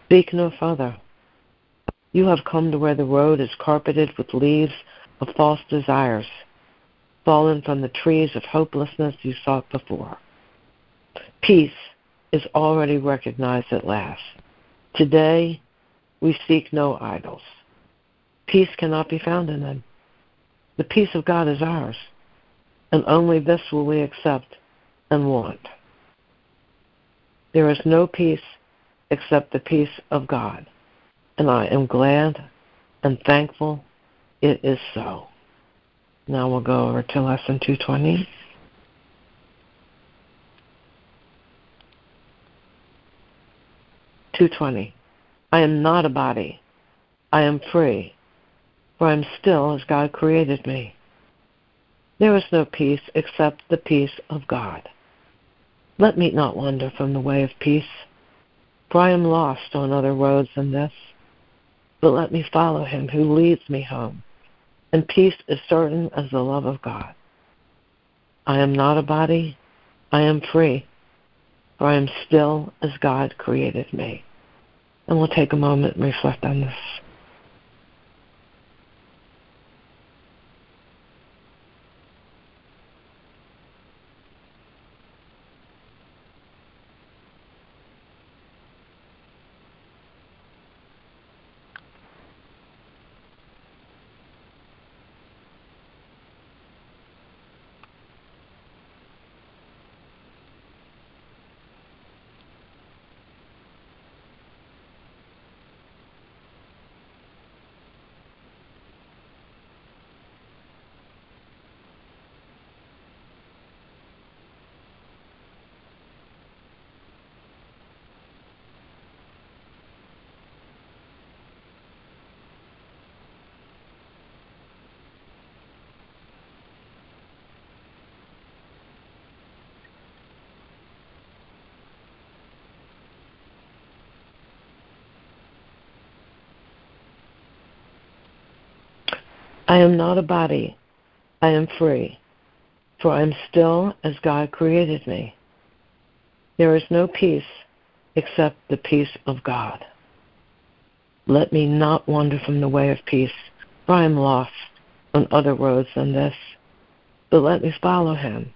Speak no further. You have come to where the road is carpeted with leaves of false desires, fallen from the trees of hopelessness you sought before. Peace is already recognized at last. Today, we seek no idols. Peace cannot be found in them. The peace of God is ours, and only this will we accept and want. There is no peace except the peace of God, and I am glad and thankful it is so. Now we'll go over to lesson 220. Two twenty. I am not a body. I am free for I am still as God created me. There is no peace except the peace of God. Let me not wander from the way of peace, for I am lost on other roads than this. But let me follow him who leads me home, and peace is certain as the love of God. I am not a body, I am free, for I am still as God created me. And we'll take a moment and reflect on this. I am not a body. I am free, for I am still as God created me. There is no peace except the peace of God. Let me not wander from the way of peace, for I am lost on other roads than this. But let me follow him.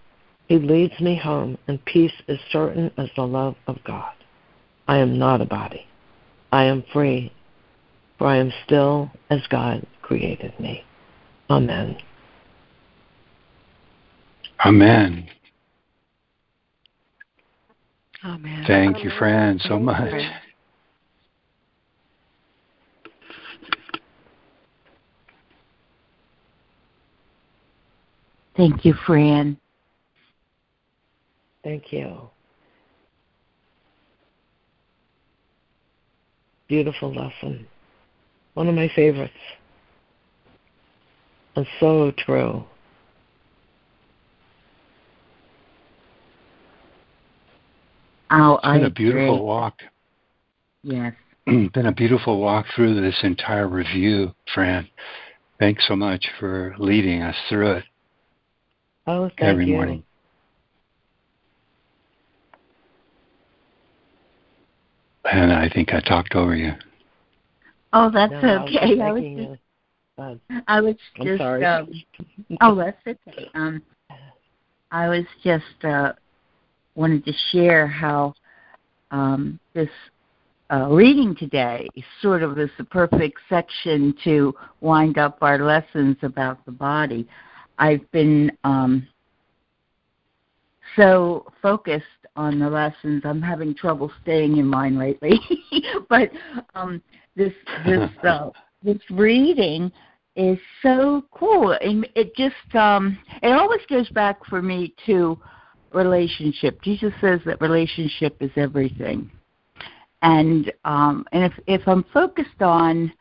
He leads me home, and peace is certain as the love of God. I am not a body. I am free, for I am still as God created me. Amen. Amen. Amen. Thank Amen. you, Fran, so much. Thank you, Fran. Thank you. Beautiful lesson. One of my favorites. And so true. Oh, It's I been a beautiful agree. walk. Yes. been a beautiful walk through this entire review, Fran. Thanks so much for leading us through it oh, thank every you. morning. And I think I talked over you. Oh, that's No, I was okay. I was just, a- uh, I was I'm just, sorry. um, oh, that's okay. Um, I was just uh, wanted to share how um, this uh, reading today sort of is the perfect section to wind up our lessons about the body. I've been um, so focused on the lessons, I'm having trouble staying in mine lately. but um, this this uh, this reading is so cool, and it just um, it always goes back for me to relationship. Jesus says that relationship is everything, and um, and if if I'm focused on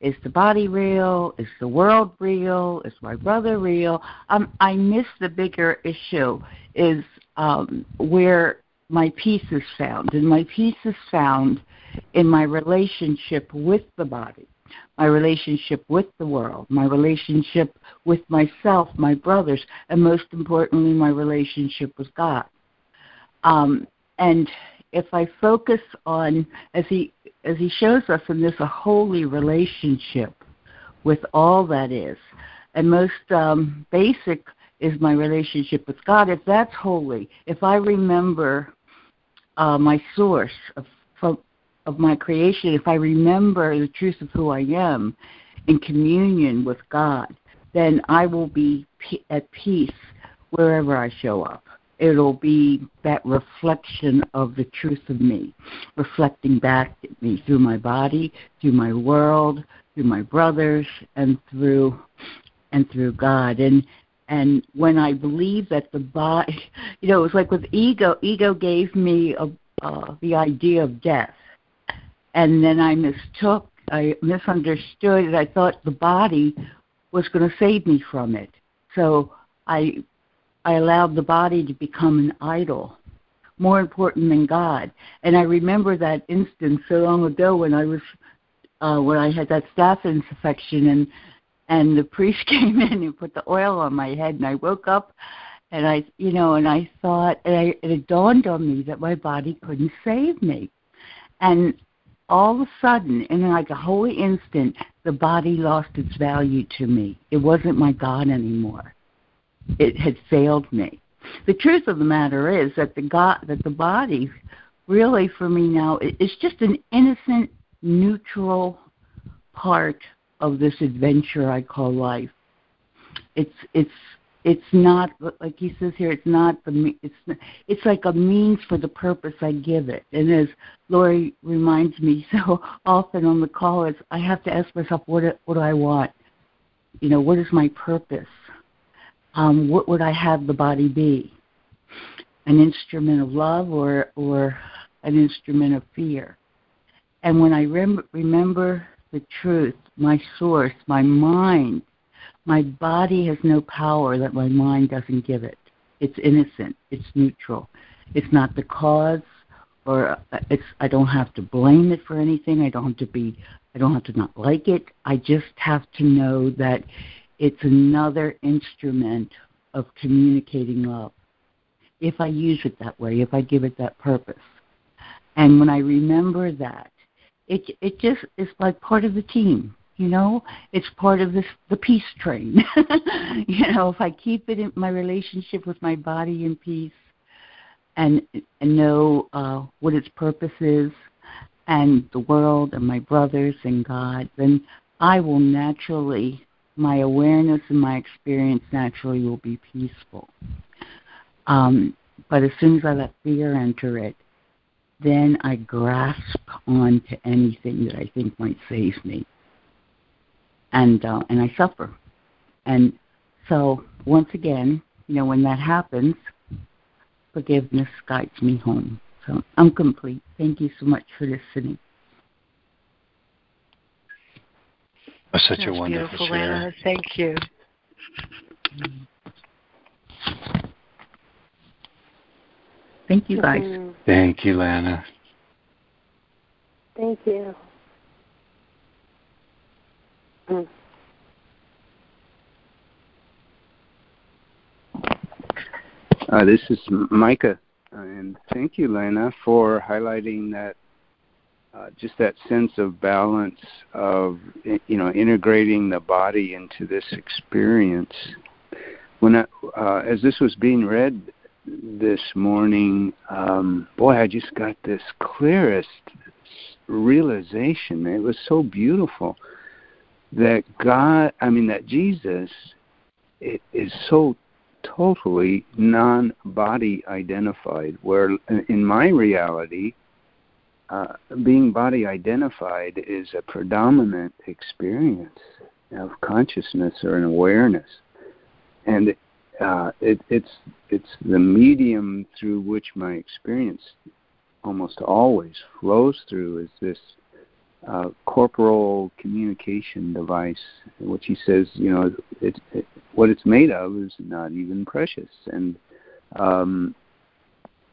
is the body real? Is the world real? Is my brother real? Um, I miss the bigger issue. Is um, where my peace is found, and my peace is found in my relationship with the body, my relationship with the world, my relationship with myself, my brothers, and most importantly, my relationship with God. Um, and if I focus on, as he as he shows us in this, a holy relationship with all that is, and most um, basic is my relationship with God. If that's holy, if I remember uh, my source of of my creation, if I remember the truth of who I am in communion with God, then I will be at peace wherever I show up. It'll be that reflection of the truth of me, reflecting back at me through my body, through my world, through my brothers, and through and through God. And and when I believe that the body, you know, it was like with ego. Ego gave me a, uh, the idea of death, and then I mistook, I misunderstood, I thought the body was going to save me from it. So I I allowed the body to become an idol, more important than God. And I remember that instance so long ago when I was uh, when I had that staph infection and and the priest came in and put the oil on my head and I woke up and I you know and I thought and, I, it dawned on me that my body couldn't save me. And all of a sudden, in like a holy instant, the body lost its value to me. It wasn't my God anymore it had failed me. The truth of the matter is that the God, that the body, really for me now, is just an innocent, neutral part of this adventure I call life. It's it's it's not like he says here. It's not the it's it's like a means for the purpose I give it. And as Lori reminds me so often on the call, is I have to ask myself, what what do I want? You know, what is my purpose? um, what would I have the body be? An instrument of love or or an instrument of fear? And when I rem- remember the truth, my source, my mind, my body has no power that my mind doesn't give it. It's innocent. It's neutral. It's not the cause, or uh, it's. I don't have to blame it for anything. I don't have to be. I don't have to not like it. I just have to know that it's another instrument of communicating love. If I use it that way, if I give it that purpose. And when I remember that, it it just is like part of the team. You know, it's part of this the peace train. you know, if I keep it in my relationship with my body in peace, and and know uh, what its purpose is, and the world and my brothers and God, then I will naturally my awareness and my experience naturally will be peaceful. Um, but as soon as I let fear enter it, then I grasp onto anything that I think might save me, and uh, and I suffer. And so once again, you know, when that happens, forgiveness guides me home. So I'm complete. Thank you so much for listening. Was such That's a wonderful beautiful, share. Lana. Thank you. Thank you guys. Mhm. Thank you, Lana. Thank you. Uh, this is Micah, and thank you, Lena, for highlighting that. Uh, just that sense of balance of you know integrating the body into this experience. When I, uh, as this was being read this morning, um, boy, I just got this clearest realization. It was so beautiful that God, I mean, that Jesus is so totally non body identified, where in my reality, uh, being body identified is a predominant experience of consciousness or an awareness. And uh, it, it's it's the medium through which my experience almost always flows through is this uh, corporal communication device, which he says, you know, it, it, what it's made of is not even precious. And, um,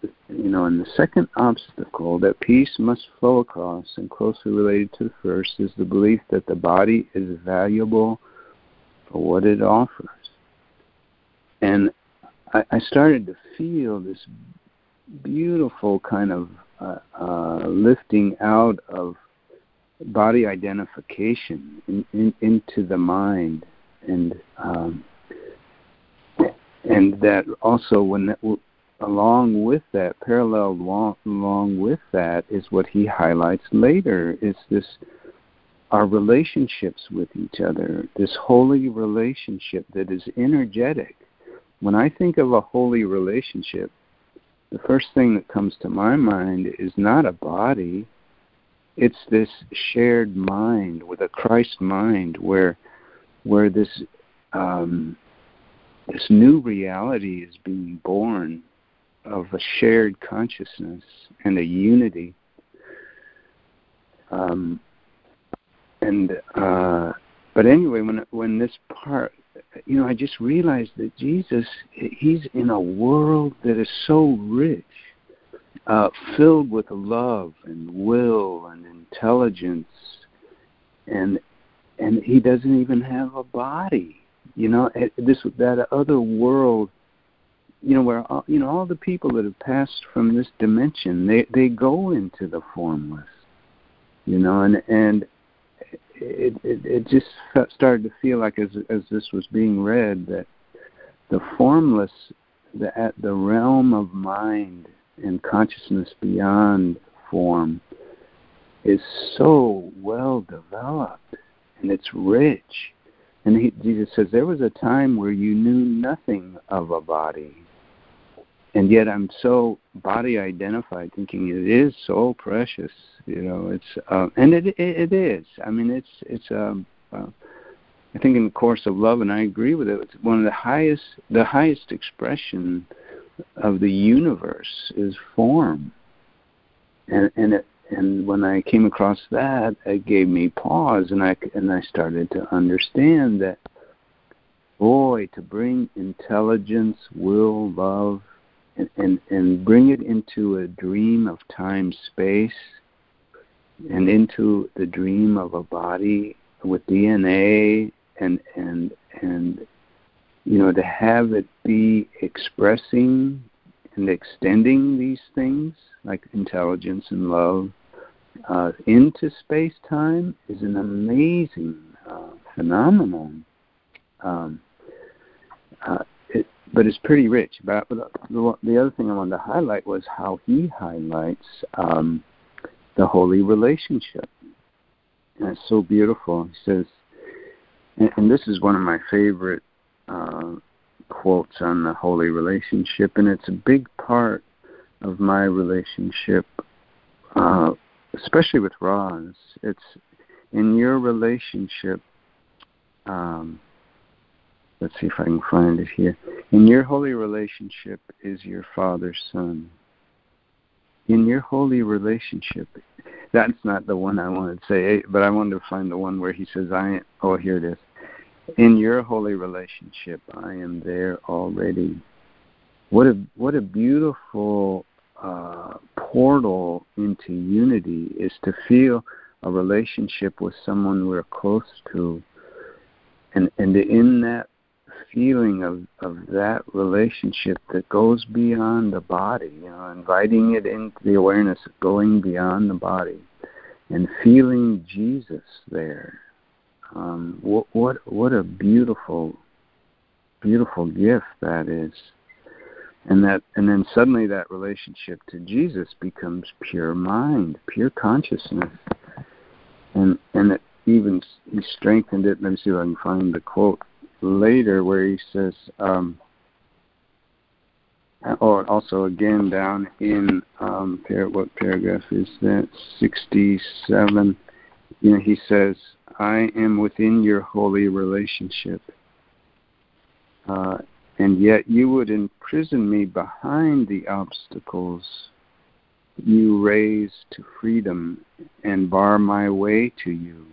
you know, and the second obstacle that peace must flow across, and closely related to the first, is the belief that the body is valuable for what it offers. And I, I started to feel this beautiful kind of uh, uh, lifting out of body identification in, in, into the mind, and um, and that also when that, along with that, parallel along, along with that, is what he highlights later. Is this our relationships with each other, this holy relationship that is energetic. When I think of a holy relationship, the first thing that comes to my mind is not a body, it's this shared mind with a Christ mind where where this um, this new reality is being born of a shared consciousness and a unity. Um, and uh, but anyway, when when this part, you know, I just realized that Jesus, he's in a world that is so rich uh, filled with love and will and intelligence, and and he doesn't even have a body. You know, this that other world. You know where all, you know all the people that have passed from this dimension, they they go into the formless. You know, and and it, it, it just started to feel like as as this was being read that the formless, the at the realm of mind and consciousness beyond form is so well developed and it's rich. And he, Jesus says, There was a time where you knew nothing of a body. And yet I'm so body identified, thinking it is so precious. You know, it's uh, and it, it it is. I mean, it's it's um, uh, I think in the course of love, and I agree with it. It's one of the highest the highest expression of the universe is form. And and it, and when I came across that, it gave me pause, and I and I started to understand that, boy, to bring intelligence, will, love, and and, and bring it into a dream of time, space, and into the dream of a body with DNA and and and you know, to have it be expressing and extending these things like intelligence and love uh, into space time is an amazing uh, phenomenon. Um, uh, it, but it's pretty rich. But the, the other thing I wanted to highlight was how he highlights um, the holy relationship. And it's so beautiful. He says, and, and this is one of my favorite uh, quotes on the holy relationship, and it's a big part of my relationship, uh, especially with Roz. It's in your relationship. Um, let's see if I can find it here. In your holy relationship is your father's son. In your holy relationship, that's not the one I wanted to say, but I wanted to find the one where he says, "I." Oh, here it is. In your holy relationship, I am there already. What a what a beautiful uh, portal into unity is to feel a relationship with someone we're close to and and in that feeling of of that relationship that goes beyond the body you know inviting it into the awareness of going beyond the body and feeling jesus there um what what what a beautiful beautiful gift that is. And that and then suddenly that relationship to jesus becomes pure mind pure consciousness. And and it even he strengthened it. Let me see if i can find the quote later where he says um or also again down in um par- what paragraph is that? 67 you know he says i am within your holy relationship uh, and yet you would imprison me behind the obstacles you raise to freedom and bar my way to you.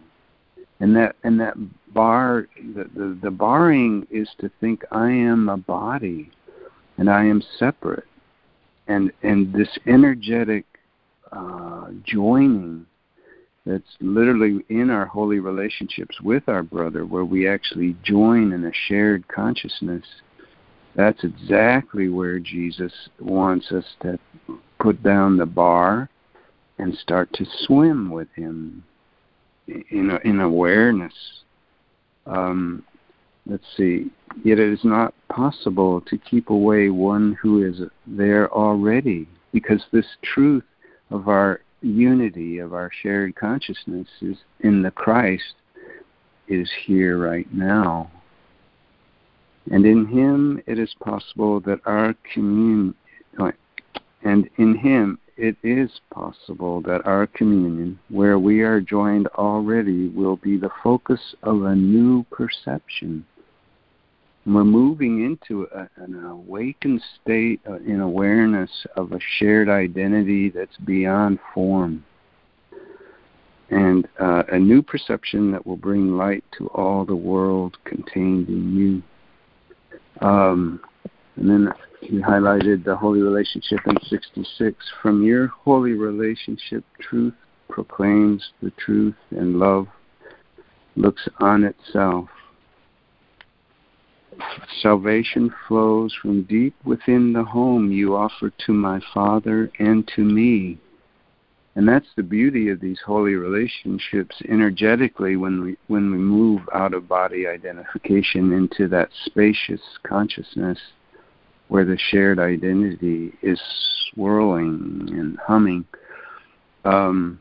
And that and that bar the, the, the barring is to think i am a body and i am separate. And and this energetic uh, joining that's literally in our holy relationships with our brother where we actually join in a shared consciousness that's exactly where jesus wants us to put down the bar and start to swim with him in in awareness. Um, let's see. Yet it is not possible to keep away one who is there already, because this truth of our unity, of our shared consciousness, is in the Christ, is here right now. And in Him it is possible that our communion, and in Him it is possible that our communion, where we are joined already, will be the focus of a new perception. We're moving into a, an awakened state in awareness of a shared identity that's beyond form. And uh, a new perception that will bring light to all the world contained in you. Um, and then he highlighted the holy relationship in 66. From your holy relationship, truth proclaims the truth, and love looks on itself. Salvation flows from deep within the home you offer to my Father and to me. And that's the beauty of these holy relationships energetically when we when we move out of body identification into that spacious consciousness where the shared identity is swirling and humming. Um,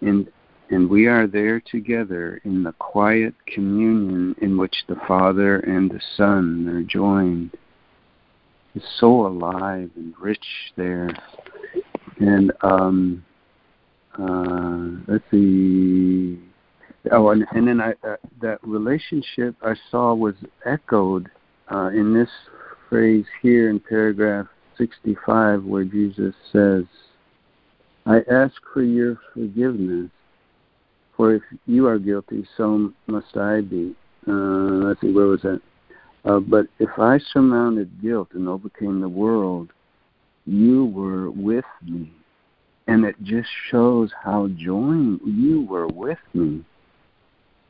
and and we are there together in the quiet communion in which the Father and the Son are joined. It's so alive and rich there. And um, uh, let's see. Oh, and, and then I, uh, that relationship I saw was echoed uh, in this phrase here in paragraph 65 where Jesus says, I ask for your forgiveness, for if you are guilty, so must I be. Uh, let's see, where was that? Uh, but if I surmounted guilt and overcame the world, you were with me. And it just shows how joined you were with me.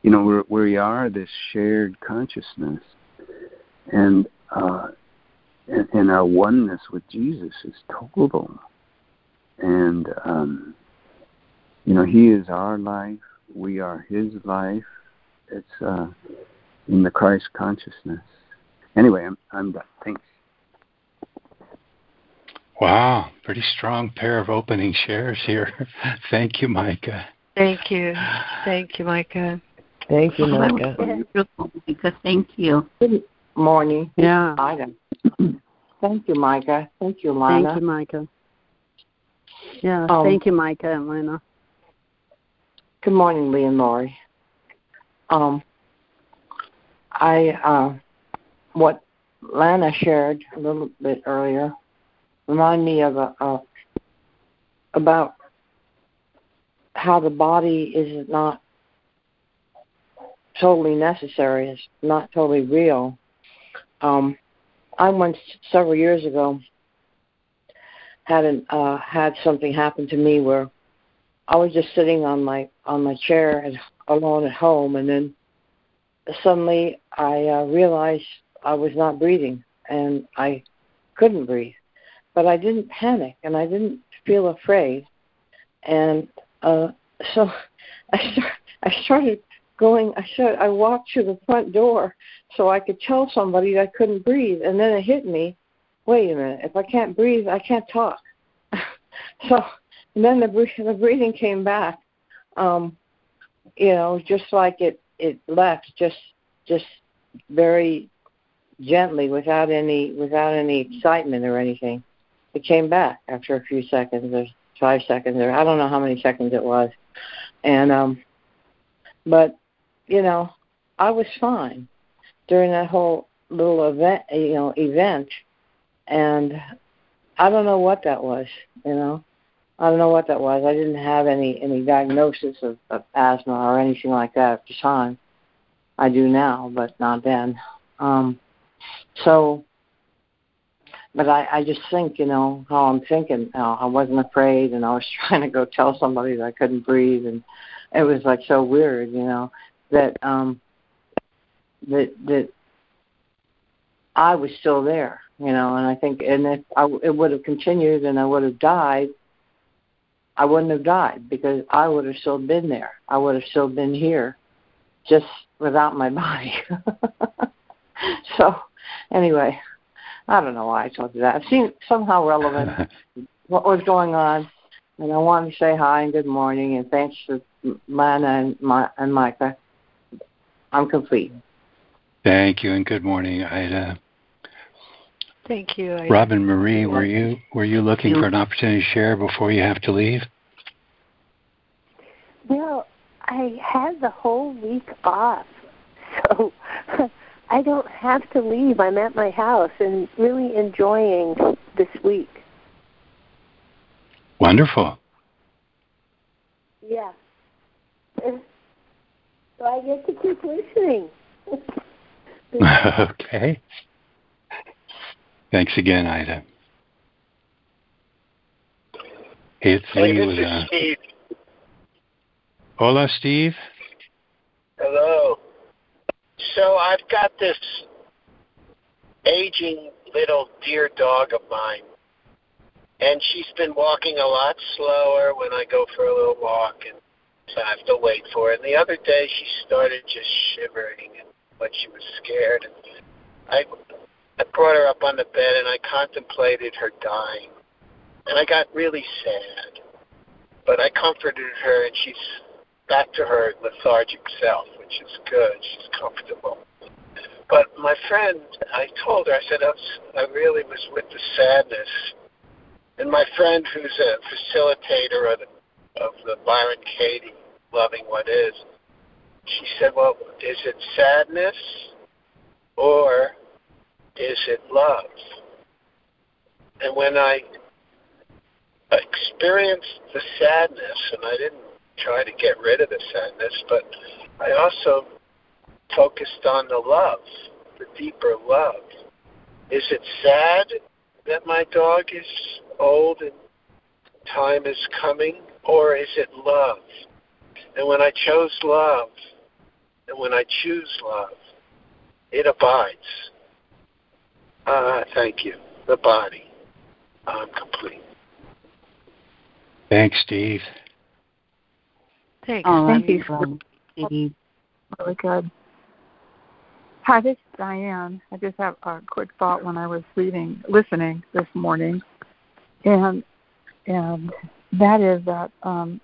You know, where, where we are this shared consciousness and uh, and, and our oneness with Jesus is total. And um, you know, He is our life. We are His life. It's uh, in the Christ consciousness. Anyway, I'm I'm done. Thanks. Wow, pretty strong pair of opening shares here. Thank you, Micah. Thank you. Thank you, Micah. Thank you, Micah. Thank you Good morning. Yeah. Micah. Thank you, Micah. Thank you, Lana. Thank you, Micah. Yeah, Um, thank you, Micah and Lena. Good morning, Lee and Lori. Um, I uh, what Lana shared a little bit earlier remind me of a, a about how the body is not totally necessary. It's not totally real. Um, I once several years ago had an, uh, had something happen to me where I was just sitting on my on my chair at, alone at home, and then suddenly I uh, realized I was not breathing, and I couldn't breathe. But I didn't panic, and I didn't feel afraid, and uh, so I start, I started going. I said I walked to the front door so I could tell somebody I couldn't breathe, and then it hit me. Wait a minute! If I can't breathe, I can't talk. so and then the the breathing came back. Um, you know, just like it it left, just just very gently, without any without any excitement or anything. It came back after a few seconds or five seconds or I don't know how many seconds it was, and um, but you know, I was fine during that whole little event, you know, event, and I don't know what that was, you know. I don't know what that was. I didn't have any any diagnosis of, of asthma or anything like that at the time. I do now, but not then. Um, so, but I, I just think, you know, how I'm thinking. You know, I wasn't afraid, and I was trying to go tell somebody that I couldn't breathe, and it was like so weird, you know, that um, that that I was still there, you know, and I think, and if I, it would have continued, and I would have died I wouldn't have died because I would have still been there. I would have still been here, just without my body. so, anyway, I don't know why I told you that. It seemed somehow relevant what was going on, and I wanted to say hi and good morning and thanks to Lana and, my, and Micah. I'm complete. Thank you and good morning, Ida. Thank you. I Robin Marie, were you were you looking for an opportunity to share before you have to leave? Well, I had the whole week off, so I don't have to leave. I'm at my house and really enjoying this week. Wonderful. Yeah. So I get to keep listening. okay. Thanks again, Ida. Hey, it's hey, Lee this with is uh, Steve. Hola, Steve. Hello. So I've got this aging little dear dog of mine, and she's been walking a lot slower when I go for a little walk, and so I have to wait for her. And the other day, she started just shivering, and she was scared, and I I brought her up on the bed and I contemplated her dying. And I got really sad. But I comforted her and she's back to her lethargic self, which is good. She's comfortable. But my friend, I told her, I said, I, was, I really was with the sadness. And my friend, who's a facilitator of the, of the Byron Katie Loving What Is, she said, Well, is it sadness or is it love? And when I experienced the sadness, and I didn't try to get rid of the sadness, but I also focused on the love, the deeper love. Is it sad that my dog is old and time is coming, or is it love? And when I chose love, and when I choose love, it abides. Uh, thank you. The body. I'm complete. Thanks, Steve. Thanks. Oh, Thank you. Steve. Really good. Hi, this is Diane. I just have a quick thought when I was reading, listening this morning, and and that is that um,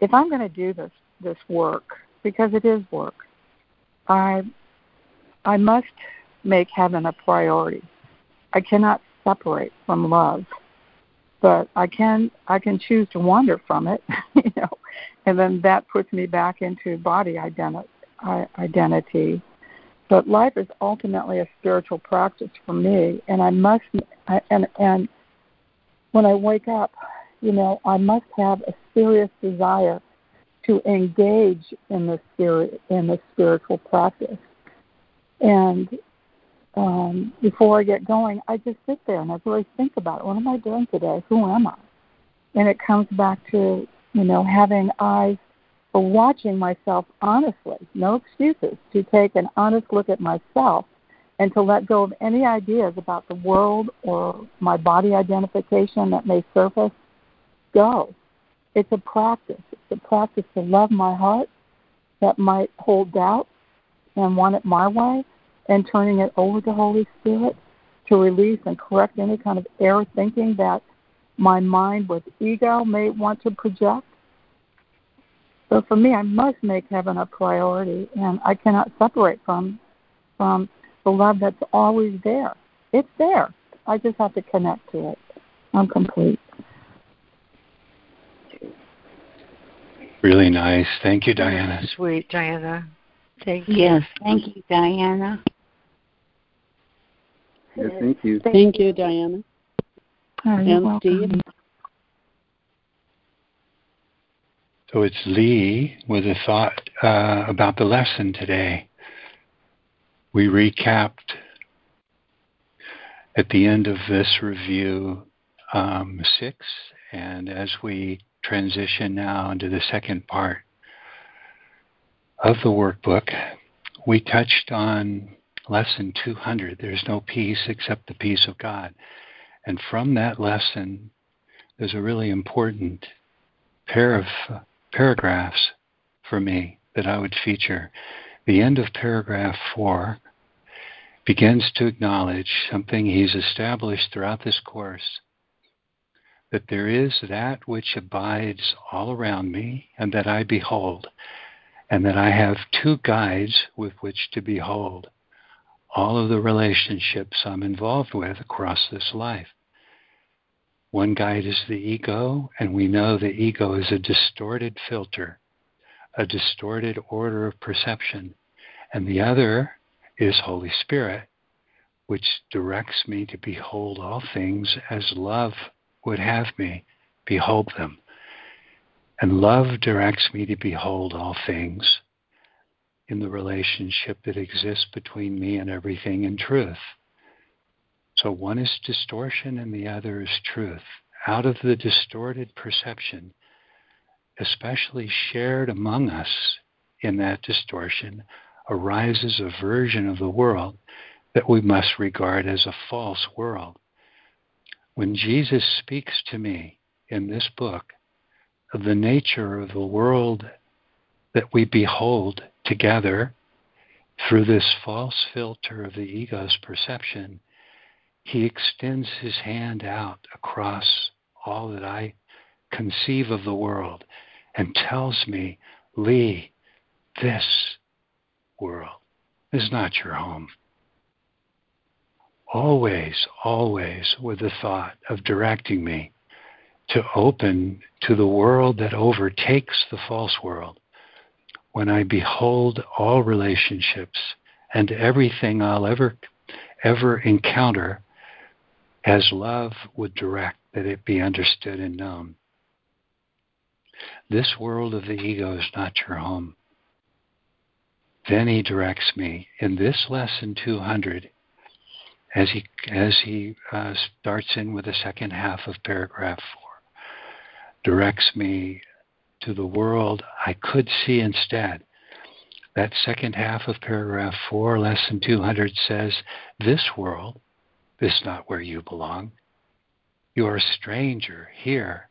if I'm going to do this this work, because it is work, I I must make heaven a priority. I cannot separate from love, but I can I can choose to wander from it, you know, and then that puts me back into body identi- identity. But life is ultimately a spiritual practice for me, and I must and and when I wake up, you know, I must have a serious desire to engage in the spirit in the spiritual practice. And um, before I get going, I just sit there and I really think about it. What am I doing today? Who am I? And it comes back to, you know, having eyes for watching myself honestly, no excuses, to take an honest look at myself and to let go of any ideas about the world or my body identification that may surface. Go. It's a practice. It's a practice to love my heart that might hold doubt and want it my way and turning it over to Holy Spirit to release and correct any kind of error thinking that my mind with ego may want to project. So for me, I must make heaven a priority, and I cannot separate from from the love that's always there. It's there. I just have to connect to it. I'm complete. Really nice. Thank you, Diana. Sweet, Diana. Thank you. Yes, thank you, Diana. Yeah, thank you. Thank you, Diana. Oh, and Steve. So it's Lee with a thought uh, about the lesson today. We recapped at the end of this review um, six, and as we transition now into the second part of the workbook, we touched on lesson 200 there's no peace except the peace of God. And from that lesson, there's a really important pair of uh, paragraphs for me that I would feature. The end of paragraph four begins to acknowledge something he's established throughout this course that there is that which abides all around me and that I behold, and that I have two guides with which to behold all of the relationships I'm involved with across this life. One guide is the ego, and we know the ego is a distorted filter, a distorted order of perception. And the other is Holy Spirit, which directs me to behold all things as love would have me behold them. And love directs me to behold all things in the relationship that exists between me and everything in truth. So one is distortion and the other is truth. Out of the distorted perception, especially shared among us in that distortion, arises a version of the world that we must regard as a false world. When Jesus speaks to me in this book of the nature of the world that we behold together through this false filter of the ego's perception, he extends his hand out across all that I conceive of the world and tells me, Lee, this world is not your home. Always, always with the thought of directing me to open to the world that overtakes the false world when I behold all relationships and everything I'll ever ever encounter as love would direct that it be understood and known. This world of the ego is not your home. Then he directs me in this lesson 200 as he as he uh, starts in with the second half of paragraph 4 directs me to the world I could see instead. That second half of paragraph 4, lesson 200 says, This world is not where you belong. You are a stranger here,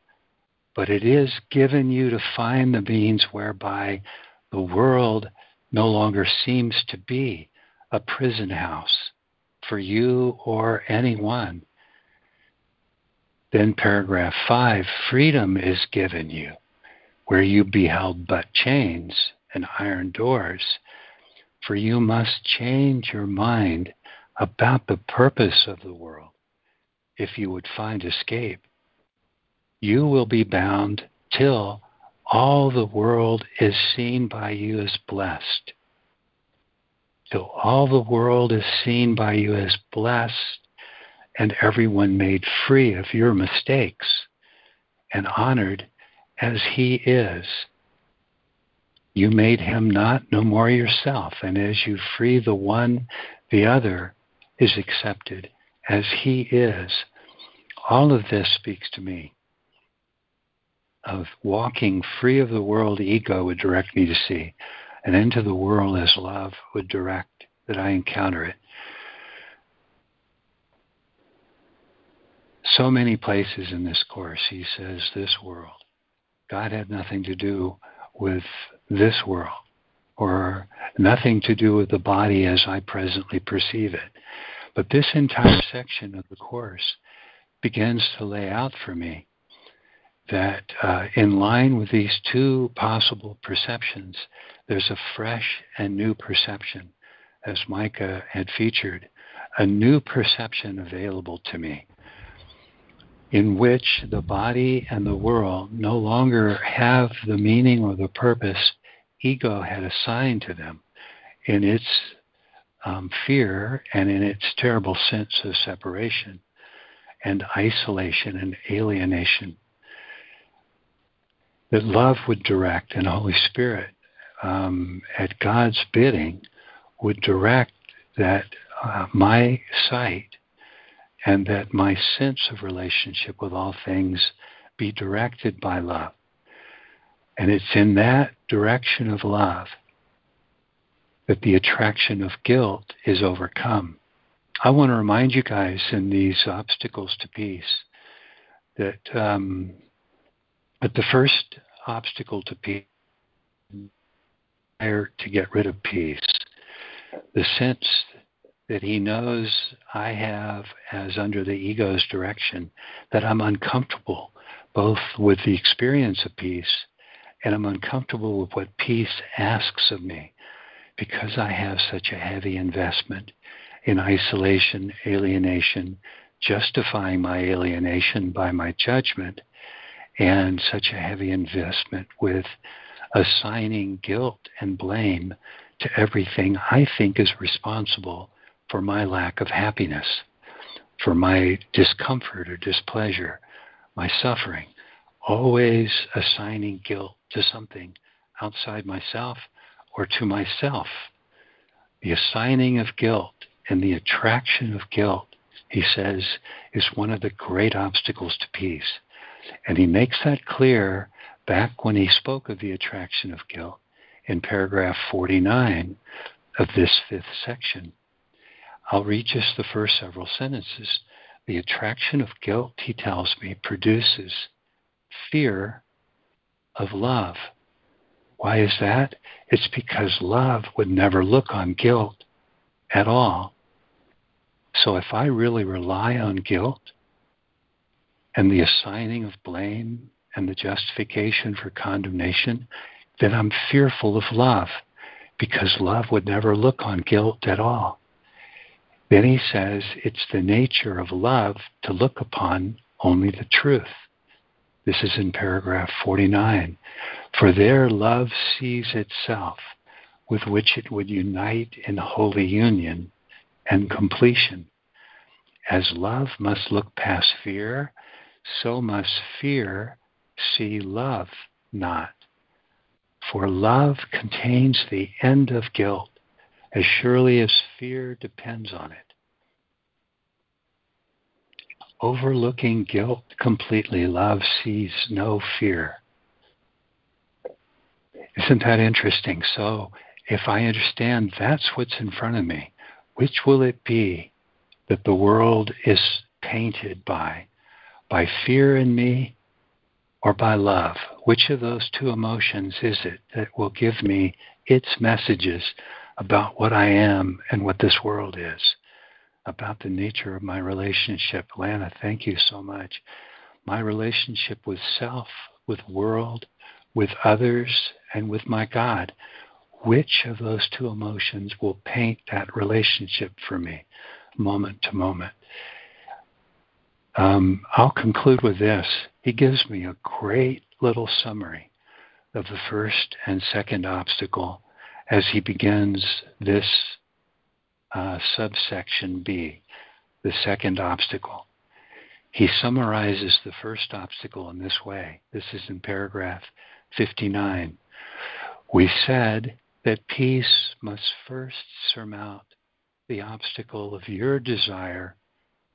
but it is given you to find the means whereby the world no longer seems to be a prison house for you or anyone. Then, paragraph 5 freedom is given you where you beheld but chains and iron doors. For you must change your mind about the purpose of the world if you would find escape. You will be bound till all the world is seen by you as blessed. Till all the world is seen by you as blessed and everyone made free of your mistakes and honored as he is. You made him not no more yourself, and as you free the one, the other is accepted as He is. All of this speaks to me of walking free of the world ego would direct me to see, and into the world as love would direct that I encounter it. So many places in this course, he says, this world. God had nothing to do with this world, or nothing to do with the body as I presently perceive it. But this entire section of the course begins to lay out for me that uh, in line with these two possible perceptions, there's a fresh and new perception, as Micah had featured, a new perception available to me in which the body and the world no longer have the meaning or the purpose ego had assigned to them in its um, fear and in its terrible sense of separation and isolation and alienation. That love would direct and Holy Spirit, um, at God's bidding, would direct that uh, my sight and that my sense of relationship with all things be directed by love. And it's in that direction of love that the attraction of guilt is overcome. I want to remind you guys in these obstacles to peace that um, the first obstacle to peace desire to get rid of peace. The sense that he knows I have as under the ego's direction, that I'm uncomfortable both with the experience of peace and I'm uncomfortable with what peace asks of me because I have such a heavy investment in isolation, alienation, justifying my alienation by my judgment, and such a heavy investment with assigning guilt and blame to everything I think is responsible for my lack of happiness, for my discomfort or displeasure, my suffering. Always assigning guilt to something outside myself or to myself. The assigning of guilt and the attraction of guilt, he says, is one of the great obstacles to peace. And he makes that clear back when he spoke of the attraction of guilt in paragraph 49 of this fifth section. I'll read just the first several sentences. The attraction of guilt, he tells me, produces fear of love. Why is that? It's because love would never look on guilt at all. So if I really rely on guilt, and the assigning of blame and the justification for condemnation, then I'm fearful of love because love would never look on guilt at all. Then he says it's the nature of love to look upon only the truth. This is in paragraph 49. For there love sees itself, with which it would unite in holy union and completion. As love must look past fear so must fear see love not. For love contains the end of guilt as surely as fear depends on it. Overlooking guilt completely, love sees no fear. Isn't that interesting? So, if I understand that's what's in front of me, which will it be that the world is painted by? by fear in me or by love? Which of those two emotions is it that will give me its messages about what I am and what this world is, about the nature of my relationship? Lana, thank you so much. My relationship with self, with world, with others, and with my God. Which of those two emotions will paint that relationship for me moment to moment? Um, I'll conclude with this. He gives me a great little summary of the first and second obstacle as he begins this uh, subsection B, the second obstacle. He summarizes the first obstacle in this way. This is in paragraph 59. We said that peace must first surmount the obstacle of your desire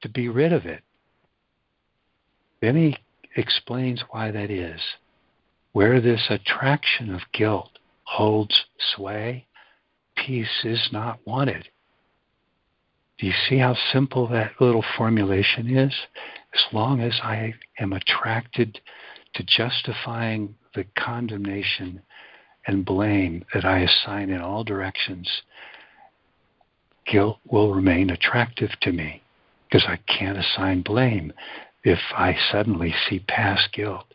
to be rid of it. Then he explains why that is. Where this attraction of guilt holds sway, peace is not wanted. Do you see how simple that little formulation is? As long as I am attracted to justifying the condemnation and blame that I assign in all directions, guilt will remain attractive to me because I can't assign blame if I suddenly see past guilt.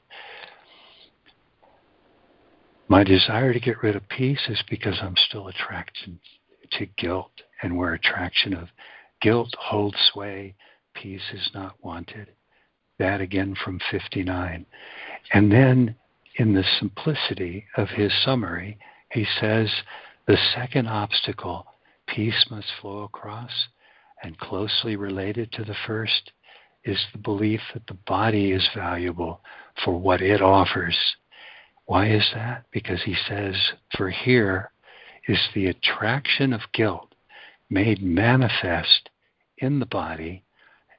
My desire to get rid of peace is because I'm still attracted to guilt, and where attraction of guilt holds sway, peace is not wanted. That again from 59. And then in the simplicity of his summary, he says the second obstacle, peace must flow across, and closely related to the first, is the belief that the body is valuable for what it offers. Why is that? Because he says, for here is the attraction of guilt made manifest in the body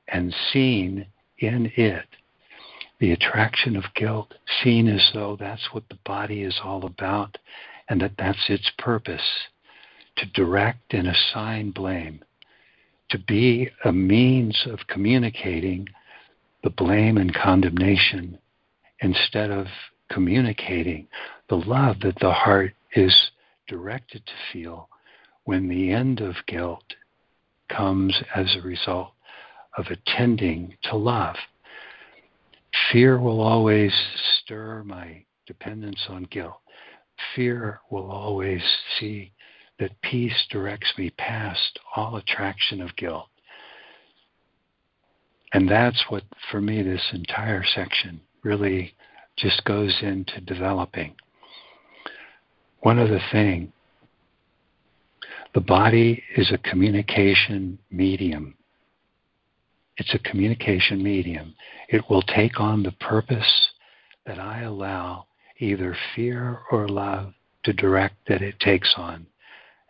and seen in it the attraction of guilt, seen as though that's what the body is all about and that that's its purpose to direct and assign blame, to be a means of communicating the blame and condemnation instead of communicating the love that the heart is directed to feel when the end of guilt comes as a result of attending to love. Fear will always stir my dependence on guilt. Fear will always see that peace directs me past all attraction of guilt. And that's what, for me, this entire section really just goes into developing. One other thing the body is a communication medium. It's a communication medium. It will take on the purpose that I allow either fear or love to direct that it takes on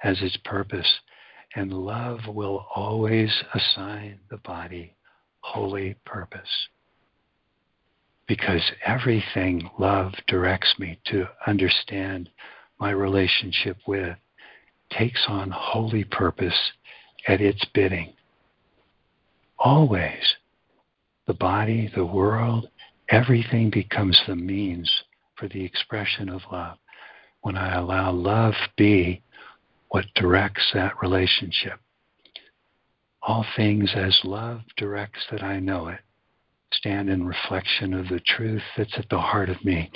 as its purpose. And love will always assign the body holy purpose. Because everything love directs me to understand my relationship with takes on holy purpose at its bidding always. The body, the world, everything becomes the means for the expression of love. When I allow love be what directs that relationship. All things as love directs that I know it stand in reflection of the truth that's at the heart of me.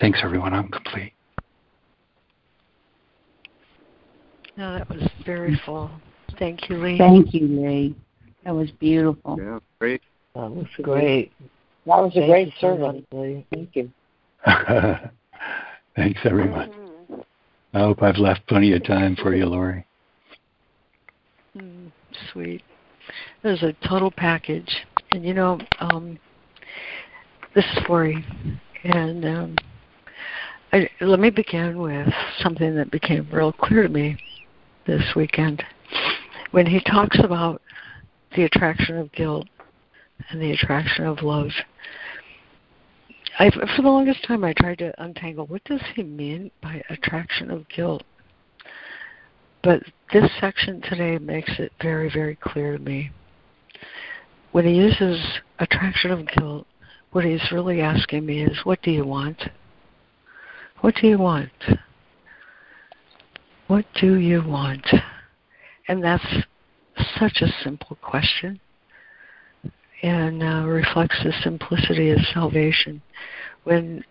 Thanks, everyone. I'm complete. No, that was very full. Thank you, Lee. Thank you, Lee. That was beautiful. Yeah, great. That was great. That was a great you so sermon. much, Thank you. Thanks, everyone. I hope I've left plenty of time for you, Lori. Mm, sweet. It was a total package. And you know, um, this is Lori. And um, I, let me begin with something that became real clear to me this weekend. When he talks about the attraction of guilt and the attraction of love. I, for the longest time, I tried to untangle what does he mean by attraction of guilt. But this section today makes it very, very clear to me. When he uses attraction of guilt, what he's really asking me is, what do you want? What do you want? What do you want? And that's such a simple question and uh, reflects the simplicity of salvation. When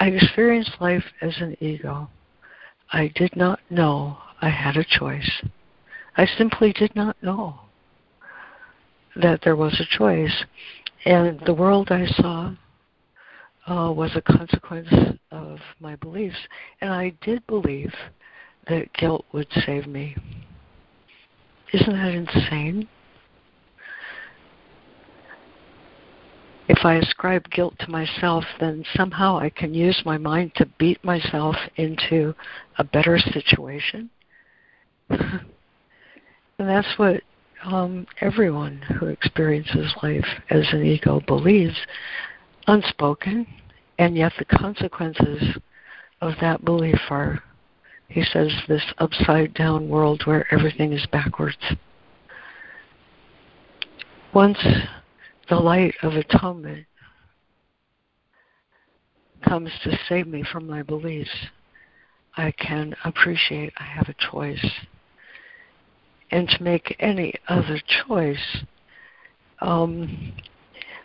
I experienced life as an ego, I did not know I had a choice. I simply did not know that there was a choice. And the world I saw uh, was a consequence of my beliefs. And I did believe that guilt would save me. Isn't that insane? If I ascribe guilt to myself, then somehow I can use my mind to beat myself into a better situation. And that's what um, everyone who experiences life as an ego believes, unspoken, and yet the consequences of that belief are, he says, this upside down world where everything is backwards. Once the light of atonement comes to save me from my beliefs, I can appreciate I have a choice. And to make any other choice um,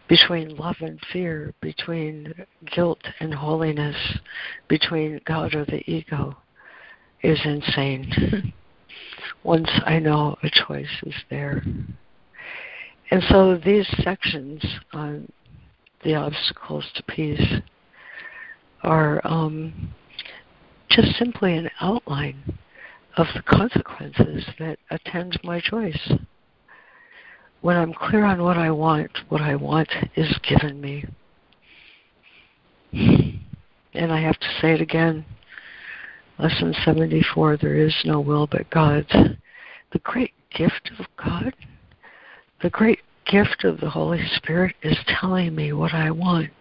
between love and fear, between guilt and holiness, between God or the ego is insane. Once I know a choice is there. And so these sections on the obstacles to peace are um, just simply an outline of the consequences that attend my choice. When I'm clear on what I want, what I want is given me. And I have to say it again. Lesson 74 there is no will but God's. The great gift of God, the great gift of the Holy Spirit is telling me what I want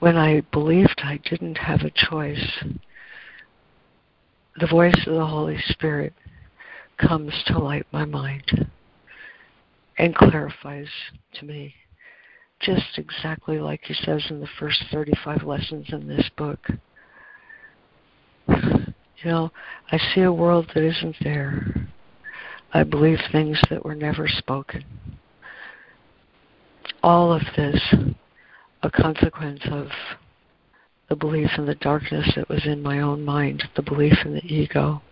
when I believed I didn't have a choice, the voice of the Holy Spirit comes to light my mind and clarifies to me just exactly like he says in the first 35 lessons in this book. You know, I see a world that isn't there. I believe things that were never spoken. All of this a consequence of the belief in the darkness that was in my own mind, the belief in the ego.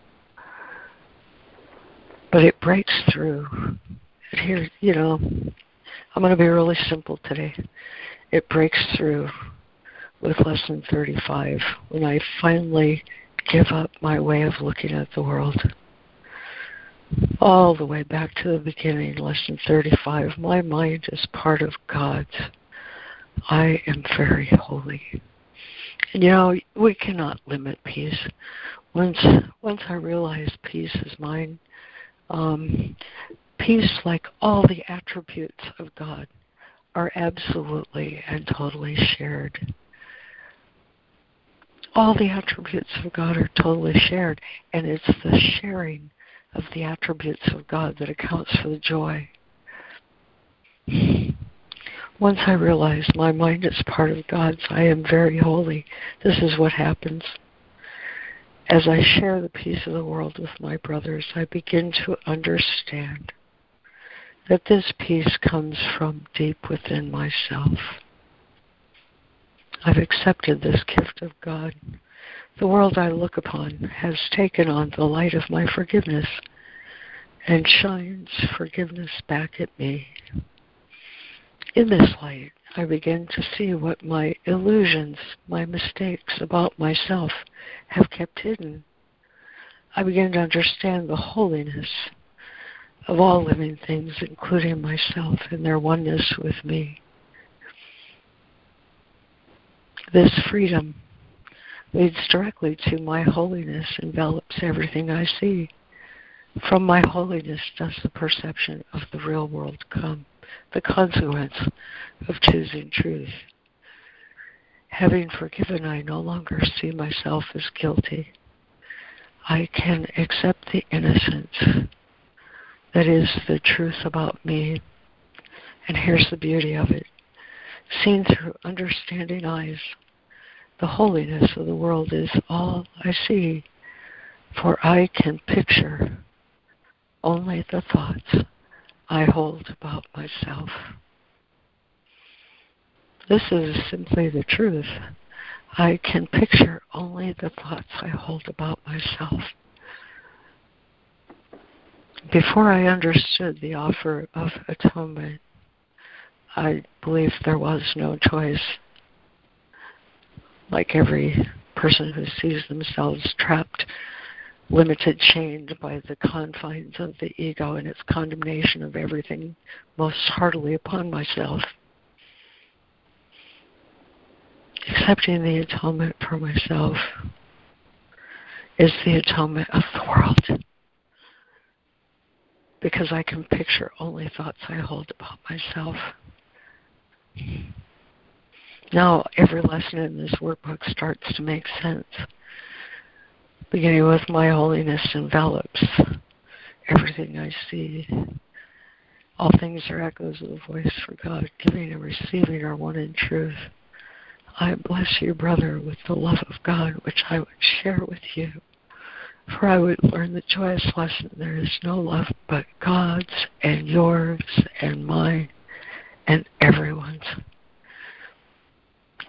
But it breaks through. Here, you know, I'm going to be really simple today. It breaks through with lesson 35 when I finally give up my way of looking at the world. All the way back to the beginning, lesson 35. My mind is part of God's. I am very holy. You know, we cannot limit peace. Once once I realize peace is mine, um, peace, like all the attributes of God, are absolutely and totally shared. All the attributes of God are totally shared, and it's the sharing of the attributes of God that accounts for the joy. Once I realize my mind is part of God's, I am very holy. This is what happens. As I share the peace of the world with my brothers, I begin to understand that this peace comes from deep within myself. I've accepted this gift of God. The world I look upon has taken on the light of my forgiveness and shines forgiveness back at me. In this light, I begin to see what my illusions, my mistakes about myself have kept hidden. I begin to understand the holiness of all living things, including myself, and their oneness with me. This freedom leads directly to my holiness, envelops everything I see. From my holiness does the perception of the real world come the consequence of choosing truth. Having forgiven, I no longer see myself as guilty. I can accept the innocence that is the truth about me. And here's the beauty of it seen through understanding eyes, the holiness of the world is all I see, for I can picture only the thoughts I hold about myself. This is simply the truth. I can picture only the thoughts I hold about myself. Before I understood the offer of atonement, I believed there was no choice. Like every person who sees themselves trapped limited, chained by the confines of the ego and its condemnation of everything most heartily upon myself. Accepting the atonement for myself is the atonement of the world. because I can picture only thoughts I hold about myself. Now every lesson in this workbook starts to make sense. Beginning with my holiness envelops everything I see. All things are echoes of the voice for God. Giving and receiving are one in truth. I bless you, brother, with the love of God which I would share with you. For I would learn the joyous lesson there is no love but God's and yours and mine and everyone's.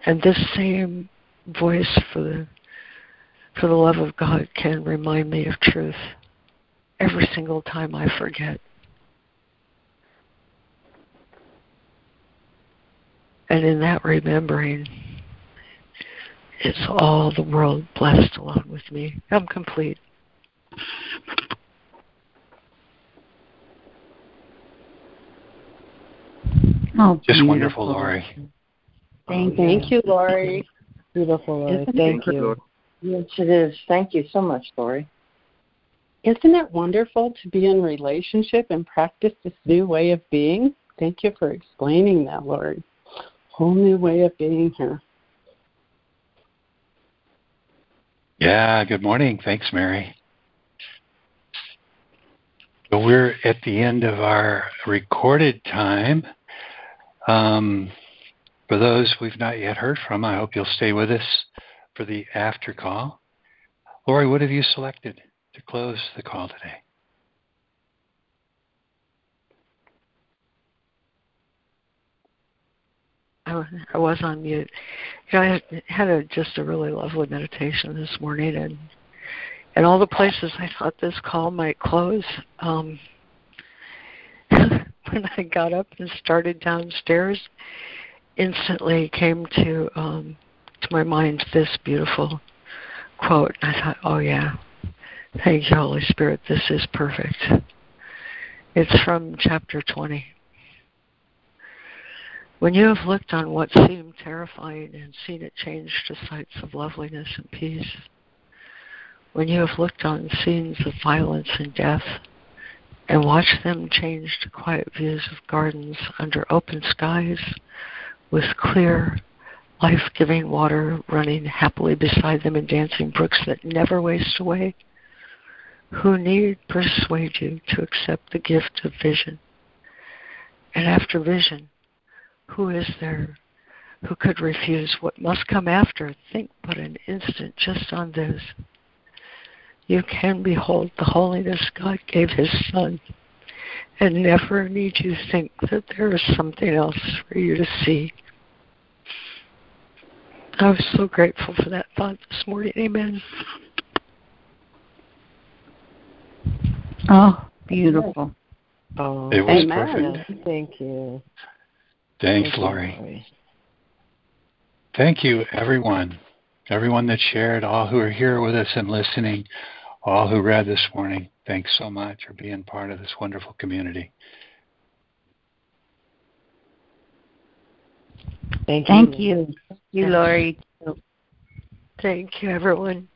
And this same voice for the for the love of God can remind me of truth every single time I forget. And in that remembering, it's all the world blessed along with me. I'm complete. Oh, Just beautiful. wonderful, Lori. Thank you. Thank you, Lori. Beautiful, Lori. Isn't Thank it? you. Yes, it is. Thank you so much, Lori. Isn't it wonderful to be in relationship and practice this new way of being? Thank you for explaining that, Lori. Whole new way of being here. Yeah, good morning. Thanks, Mary. So we're at the end of our recorded time. Um, for those we've not yet heard from, I hope you'll stay with us for the after call. Lori, what have you selected to close the call today? I, was on mute. You know, I had, had a, just a really lovely meditation this morning, and and all the places I thought this call might close. Um, when I got up and started downstairs, instantly came to um, to my mind this beautiful quote. I thought, oh yeah, thank you, Holy Spirit. This is perfect. It's from chapter 20. When you have looked on what seemed terrifying and seen it change to sights of loveliness and peace, when you have looked on scenes of violence and death and watched them change to quiet views of gardens under open skies with clear, life giving water running happily beside them and dancing brooks that never waste away, who need persuade you to accept the gift of vision? And after vision, who is there who could refuse what must come after? Think but an instant just on this. You can behold the holiness God gave His Son, and never need you think that there is something else for you to see. I was so grateful for that thought this morning. Amen. Oh, beautiful. Oh, It was amen. perfect. Thank you. Thanks, Thank you, Lori. Thank you, everyone. Everyone that shared, all who are here with us and listening, all who read this morning. Thanks so much for being part of this wonderful community. Thank you. Thank you. You, Lori. Thank you, everyone.